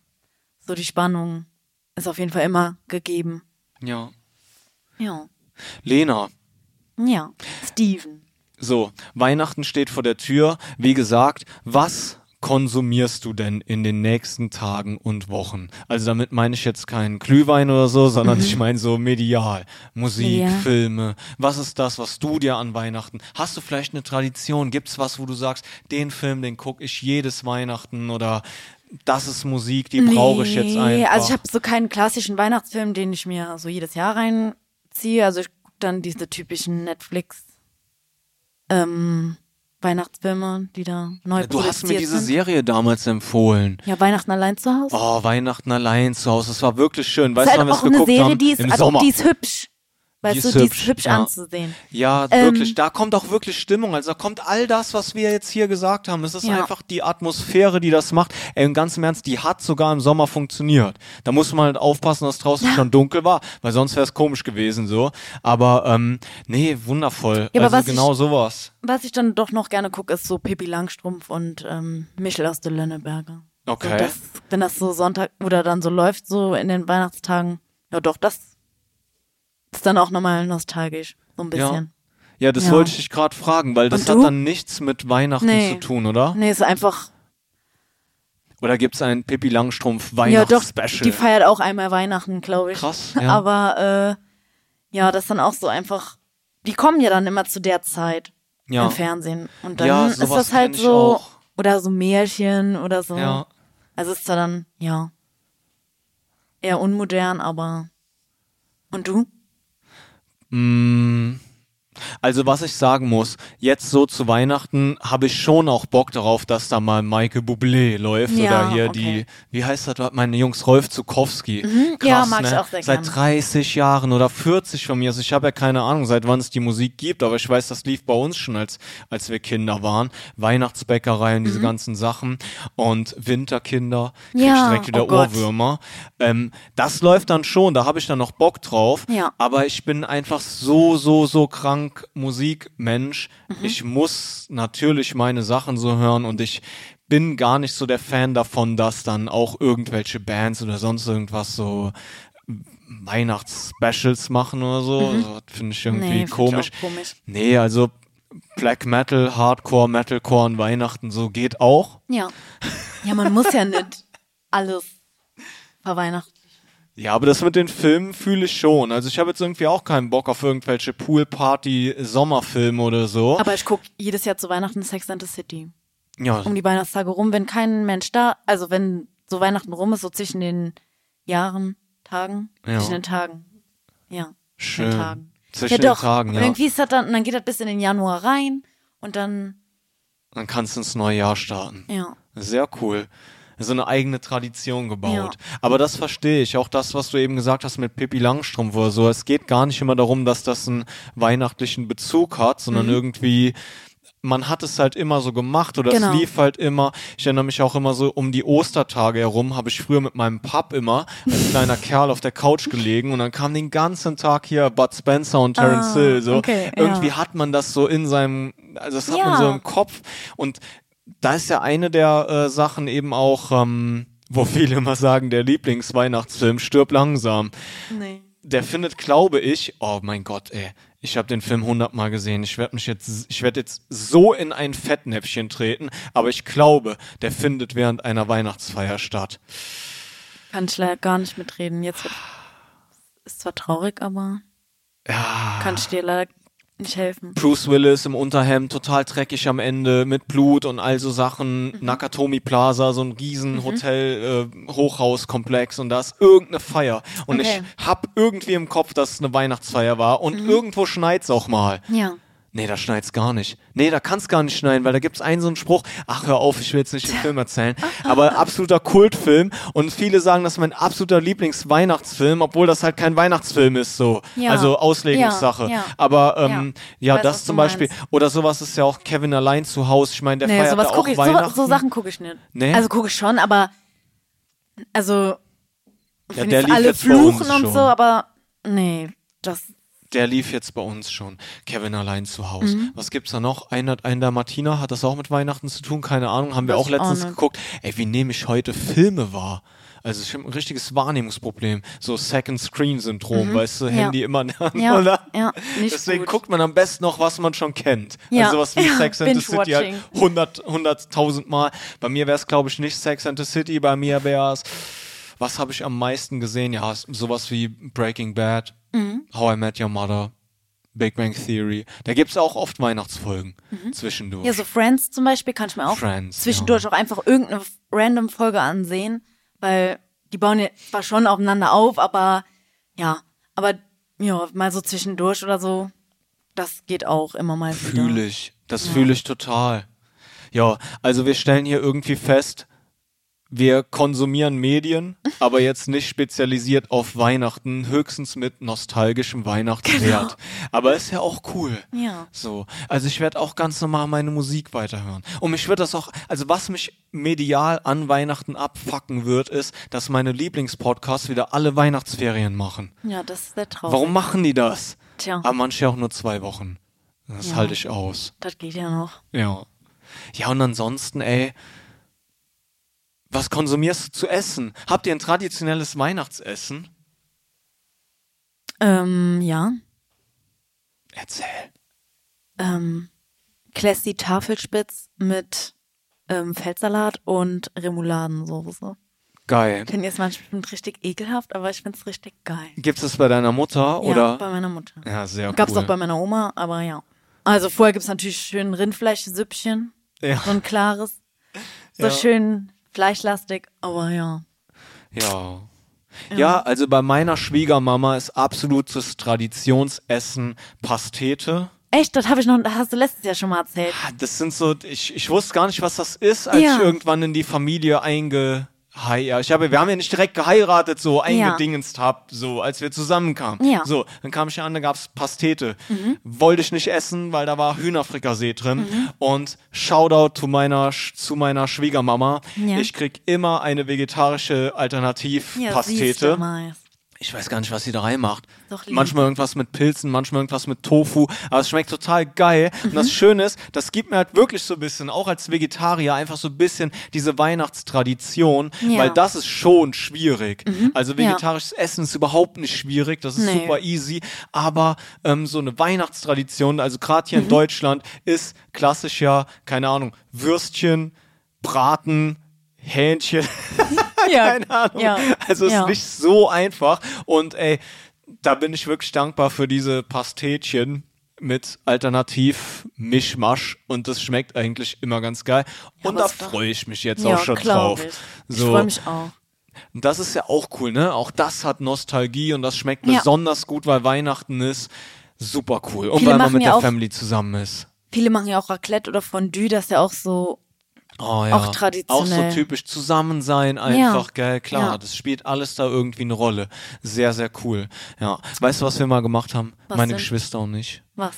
so die Spannung ist auf jeden Fall immer gegeben. ja. Ja. Lena, Ja. Steven. so, Weihnachten steht vor der Tür. Wie gesagt, was konsumierst du denn in den nächsten Tagen und Wochen? Also damit meine ich jetzt keinen Glühwein oder so, sondern ich meine so medial. Musik, Mhm. Ja. Filme. Was ist das, was du dir an Weihnachten? Hast du vielleicht eine Tradition? Gibt's was, wo du sagst, den Film, den gucke ich jedes Weihnachten oder das ist Musik, die brauche ich jetzt Nee, einfach. Also ich habe so keinen klassischen Weihnachtsfilm, den ich mir so jedes Jahr reinziehe. Also ich gucke dann diese typischen Netflix ähm, Weihnachtsfilme, die da neu Du hast mir diese sind. Serie damals empfohlen. Ja, Weihnachten allein zu Hause. Oh, Weihnachten allein zu Hause. Das war wirklich schön. Weißt du, halt wann wir es geguckt Serie, haben? die ist, Im also, Sommer. die ist hübsch. Weißt ist du, die hübsch, ist hübsch ja. anzusehen. Ja, Ähm, wirklich. Da kommt auch wirklich Stimmung. Also da kommt all das, was wir jetzt hier gesagt haben. Es ist Ja. einfach die Atmosphäre, die das macht. Ey, im ganzen Ernst, die hat sogar im Sommer funktioniert. Da muss man halt aufpassen, dass draußen schon dunkel war, weil sonst wäre es komisch gewesen so. Aber ähm, nee, wundervoll. Ja, aber also was genau ich- sowas. Was ich dann doch noch gerne gucke, ist so Pippi Langstrumpf und ähm, Michel aus der Lönneberger. Okay. So das, wenn das so Sonntag oder dann so läuft, so in den Weihnachtstagen, ja doch, das ist dann auch nochmal nostalgisch, so ein bisschen. Ja, das Ja. wollte ich dich gerade fragen, weil das hat dann nichts mit Weihnachten Nee. zu tun, oder? Nee, ist einfach, Oder gibt's ein Pippi Langstrumpf ja doch, Weihnachtsspecial? die feiert auch einmal Weihnachten, glaube ich. Krass, ja. Aber äh, ja, das ist dann auch so einfach, die kommen ja dann immer zu der Zeit ja. im Fernsehen. Und dann Ja, ist das halt so, auch. oder so Märchen oder so. ja. Also ist zwar dann, ja, eher unmodern, aber. Und du? Mm, Also was ich sagen muss, jetzt so zu Weihnachten habe ich schon auch Bock darauf, dass da mal Michael Bublé läuft Ja, oder hier okay. die, wie heißt das, meine Jungs Rolf Zukowski. Krass, Mhm. Ja, mag ne? ich auch sehr Seit gerne. 30 Jahren oder 40 von mir. Also ich habe ja keine Ahnung, seit wann es die Musik gibt, aber ich weiß, das lief bei uns schon, als, als wir Kinder waren. Weihnachtsbäckerei und diese ganzen Sachen und Winterkinder, krieg ich Mhm. Ja, direkt wieder oh. Ohrwürmer. Ähm, das läuft dann schon, da habe ich dann noch Bock drauf. Ja. Aber ich bin einfach so, so, so krank Musikmensch. Mhm. Ich muss natürlich meine Sachen so hören und ich bin gar nicht so der Fan davon, dass dann auch irgendwelche Bands oder sonst irgendwas so Weihnachtsspecials machen oder so. Also, das finde ich irgendwie Mhm. Nee, find komisch. Ich auch komisch. Nee, also Black Metal, Hardcore, Metalcore und Weihnachten so geht auch. Ja. Ja, man muss ja nicht alles verweihnachten. Ja, aber das mit den Filmen fühle ich schon. Also ich habe jetzt irgendwie auch keinen Bock auf irgendwelche Poolparty-Sommerfilme oder so. Aber ich gucke jedes Jahr zu Weihnachten Sex and the City. ja, Um die Weihnachtstage rum, wenn kein Mensch da, also wenn so Weihnachten rum ist, so zwischen den Jahren, Tagen, Ja. zwischen den Tagen. Ja. schön. Den Tagen. Zwischen ja, den doch. Tagen, und ja. irgendwie ist das dann, und dann geht das bis in den Januar rein und dann, Dann kannst du ins neue Jahr starten. ja. Sehr cool. So eine eigene Tradition gebaut. Ja. Aber das verstehe ich. Auch das, was du eben gesagt hast mit Pippi Langstrumpf oder so. Es geht gar nicht immer darum, dass das einen weihnachtlichen Bezug hat, sondern Mhm. irgendwie man hat es halt immer so gemacht oder Genau. es lief halt immer. Ich erinnere mich auch immer so um die Ostertage herum, habe ich früher mit meinem Pap immer als kleiner Kerl auf der Couch gelegen und dann kam den ganzen Tag hier Bud Spencer und Terence Ah, Hill. So okay, irgendwie ja. hat man das so in seinem, also das hat man Ja. so im Kopf und da ist ja eine der äh, Sachen eben auch, ähm, wo viele immer sagen, der Lieblingsweihnachtsfilm stirb langsam. Nee. Der findet, glaube ich, oh mein Gott, ey, ich habe den Film hundertmal gesehen. Ich werde mich jetzt, ich werde jetzt so in ein Fettnäpfchen treten, aber ich glaube, der findet während einer Weihnachtsfeier statt. Kann ich leider gar nicht mitreden. Jetzt wird, ist zwar traurig, aber Ja. kann ich dir leider nicht helfen. Bruce Willis im Unterhemd, total dreckig am Ende, mit Blut und all so Sachen. Mhm. Nakatomi Plaza, so ein riesen Hotel, äh, Hochhauskomplex und da ist irgendeine Feier. Und Okay. Mhm. ich hab irgendwie im Kopf, dass es eine Weihnachtsfeier war und irgendwo schneit's auch mal. Ja. Nee, da schneit's gar nicht. Nee, da kann's gar nicht schneiden, weil da gibt's einen so einen Spruch, ach hör auf, ich will jetzt nicht den Film erzählen, aber absoluter Kultfilm und viele sagen, das ist mein absoluter Lieblingsweihnachtsfilm, obwohl das halt kein Weihnachtsfilm ist, so. Ja. Also Auslegungssache. Ja, ja. Aber ähm, ja, weiß, das zum Beispiel, meinst. oder sowas ist ja auch Kevin allein zu Hause. Ich meine, der Nee, feiert sowas ja auch ich, so, Weihnachten. so Sachen gucke ich nicht. Nee? Also gucke ich schon, aber also ja, der lief alle fluchen und schon. so, aber nee, das Der lief jetzt bei uns schon. Kevin allein zu Hause. Mhm. Was gibt's da noch? Einer, einer der Martina hat das auch mit Weihnachten zu tun? Keine Ahnung. Haben wir auch auch letztens nicht. geguckt. Ey, wie nehme ich heute Filme wahr? Also ich habe ein richtiges Wahrnehmungsproblem. So Second Screen Syndrom, weißt du, Mhm. Ja. Handy immer in der Hand, Ja, oder? ja, nicht Deswegen gut. guckt man am besten noch, was man schon kennt. Ja. Also was wie Ja, Sex and the City halt Binge-Watching. 100, 100.000 Mal. Bei mir wäre es, glaube ich, nicht Sex and the City. Bei mir wäre es, was habe ich am meisten gesehen? Ja, sowas wie Breaking Bad, Mhm. How I Met Your Mother, Big Bang Theory. Da gibt's auch oft Weihnachtsfolgen zwischendurch. Mhm. ja so Friends zum Beispiel kann ich mir auch Friends, zwischendurch auch einfach irgendeine random Folge ansehen, weil die bauen ja zwar schon aufeinander auf, aber ja, aber ja mal so zwischendurch oder so, das geht auch immer mal wieder. Fühle ich. Das fühle ich total. Ja, also wir stellen hier irgendwie fest, wir konsumieren Medien, aber jetzt nicht spezialisiert auf Weihnachten, höchstens mit nostalgischem Weihnachtswert. Aber ist ja auch cool. Ja. So, also ich werde auch ganz normal meine Musik weiterhören. Und mich wird das auch, also was mich medial an Weihnachten abfacken wird, ist, dass meine Lieblingspodcasts wieder alle Weihnachtsferien machen. Ja, das ist sehr traurig. Warum machen die das? Tja, Aber manche auch nur zwei Wochen. Das Ja. halte ich aus. das geht ja noch. Ja. Ja, und ansonsten, ey, was konsumierst du zu essen? Habt ihr ein traditionelles Weihnachtsessen? Ähm, ja. Erzähl. Ähm, Classy Tafelspitz mit ähm, Feldsalat und Remouladensoße. Geil. Finden jetzt manchmal bestimmt richtig ekelhaft, aber ich find's richtig geil. Gibt's das bei deiner Mutter Ja, oder? bei meiner Mutter. Ja, sehr Gab's cool. auch bei meiner Oma, aber ja. Also vorher gibt's natürlich schön Rindfleischsüppchen, ja, so ein klares, so Ja. schön fleischlastig, aber ja. ja. Ja, also bei meiner Schwiegermama ist absolutes Traditionsessen Pastete. Echt, das habe ich noch, hast du letztes Jahr schon mal erzählt. Ah, Das sind so, ich, ich wusste gar nicht, was das ist, als Ja. ich irgendwann in die Familie einge... Hi, ja, ich habe, wir haben ja nicht direkt geheiratet, so eingedingenst hab, so als wir zusammenkamen. Ja. So, dann kam ich an, da gab's Pastete. Wollte ich nicht essen, weil da war Hühnerfrikassee drin. Mhm. Und Shoutout zu meiner zu meiner Schwiegermama. Ja. Ich krieg immer eine vegetarische Ja, Alternativpastete. mal. Ich weiß gar nicht, was sie da reinmacht. Manchmal irgendwas mit Pilzen, manchmal irgendwas mit Tofu, aber es schmeckt total geil. Und Mhm. das Schöne ist, das gibt mir halt wirklich so ein bisschen, auch als Vegetarier, einfach so ein bisschen diese Weihnachtstradition, Ja. Mhm. weil das ist schon schwierig. Also Ja. vegetarisches Essen ist überhaupt nicht schwierig, das ist Nee. super easy, aber ähm, so eine Weihnachtstradition, also gerade Mhm. hier in Deutschland, ist klassisch ja, keine Ahnung, Würstchen, Braten, Hähnchen. Ja, Keine Ahnung. Ja. Also es ja. ist nicht so einfach. Und ey, da bin ich wirklich dankbar für diese Pastetchen mit Alternativ Mischmasch und das schmeckt eigentlich immer ganz geil. und aber da freue ich mich jetzt ja, auch schon drauf. Ich, ich So. freue mich auch. Das ist ja auch cool, ne? Auch das hat Nostalgie und das schmeckt Ja. besonders gut, weil Weihnachten ist. Super cool. Und Viele weil man mit ja der Family zusammen ist. Viele machen ja auch Raclette oder Fondue, das ist ja auch so. Oh, ja. Auch traditionell. Auch so typisch zusammen sein, einfach, Ja. gell, klar. Ja. Das spielt alles da irgendwie eine Rolle. Sehr, sehr cool. Ja. Weißt du, was wir mal gemacht haben? Was Meine denn? Geschwister und ich. Was?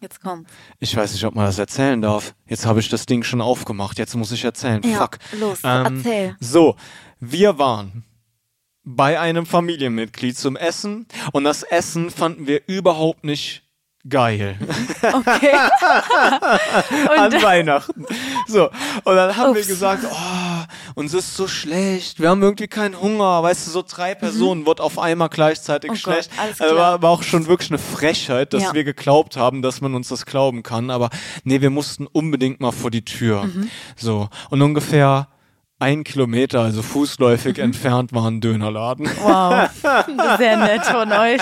Jetzt kommt. Ich weiß nicht, ob man das erzählen darf. Jetzt habe ich das Ding schon aufgemacht. Jetzt muss ich erzählen. Ja, Fuck. los, Ähm, erzähl. So, wir waren bei einem Familienmitglied zum Essen und das Essen fanden wir überhaupt nicht geil. Okay. an Weihnachten. So, und dann haben wir Ups. gesagt, oh, uns ist so schlecht, wir haben irgendwie keinen Hunger, weißt du, so drei Personen wird auf einmal gleichzeitig Mhm. Oh schlecht. Gott, Also war, war auch schon wirklich eine Frechheit, dass Ja. wir geglaubt haben, dass man uns das glauben kann, aber nee, wir mussten unbedingt mal vor die Tür. Mhm. So, und ungefähr ein Kilometer, also fußläufig Mhm. entfernt, war ein Dönerladen. Wow. Sehr nett von euch.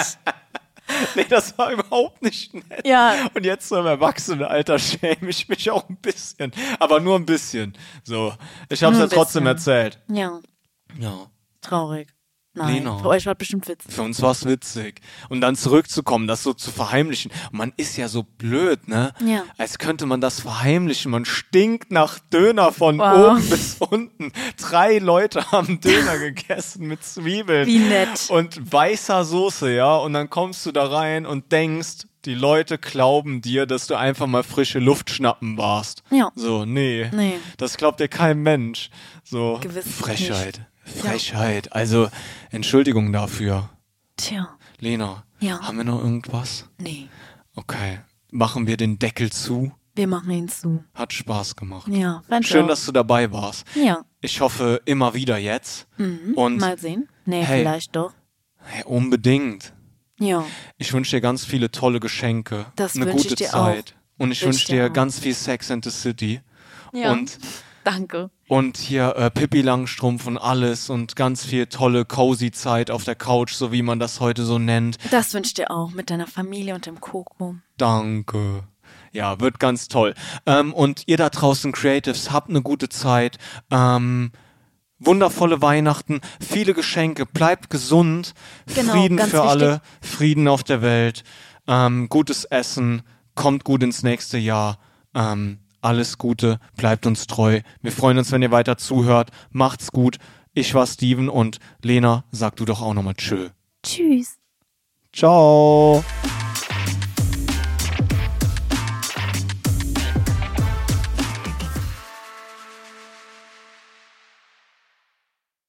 nee, das war überhaupt nicht nett. Ja. Und jetzt so im Erwachsenenalter schäme ich mich auch ein bisschen. Aber nur ein bisschen. So. Ich habe es ja trotzdem erzählt. Ja. Ja. Traurig. Nein. Lena. Für euch war bestimmt witzig. Für uns war es witzig. Und dann zurückzukommen, das so zu verheimlichen. Man ist ja so blöd, ne? Ja. Als könnte man das verheimlichen. Man stinkt nach Döner von Wow. oben bis unten. Drei Leute haben Döner gegessen mit Zwiebeln. Wie nett. Und weißer Soße, ja. Und dann kommst du da rein und denkst, die Leute glauben dir, dass du einfach mal frische Luft schnappen warst. Ja. So, nee. Nee. Das glaubt dir kein Mensch. So, Gewiss Frechheit. Frechheit. Also, Entschuldigung dafür. Tja. Lena, Ja. haben wir noch irgendwas? Nee. Okay. Machen wir den Deckel zu? Wir machen ihn zu. Hat Spaß gemacht. Ja. Schön, auch. dass du dabei warst. Ja. Ich hoffe immer wieder jetzt. Und Mhm. Mal sehen. Nee, Hey. vielleicht doch. hey, unbedingt. Ja. Ich wünsche dir ganz viele tolle Geschenke. Das eine gute Zeit. Und ich Wünsch wünsche dir dir auch. ganz viel Sex and the City. Ja. Und, Danke. Und hier äh, Pippi Langstrumpf und alles und ganz viel tolle cozy Zeit auf der Couch, so wie man das heute so nennt. Das wünsche ich dir auch mit deiner Familie und dem Koko. Danke. Ja, wird ganz toll. Ähm, und ihr da draußen Creatives, habt eine gute Zeit. Ähm, wundervolle Weihnachten, viele Geschenke, bleibt gesund, Genau, Frieden für wichtig. alle, Frieden auf der Welt, ähm, gutes Essen, kommt gut ins nächste Jahr. Ähm, alles Gute, bleibt uns treu. Wir freuen uns, wenn ihr weiter zuhört. Macht's gut. Ich war Steven und Lena, sag du doch auch nochmal Tschö. Tschüss. Ciao.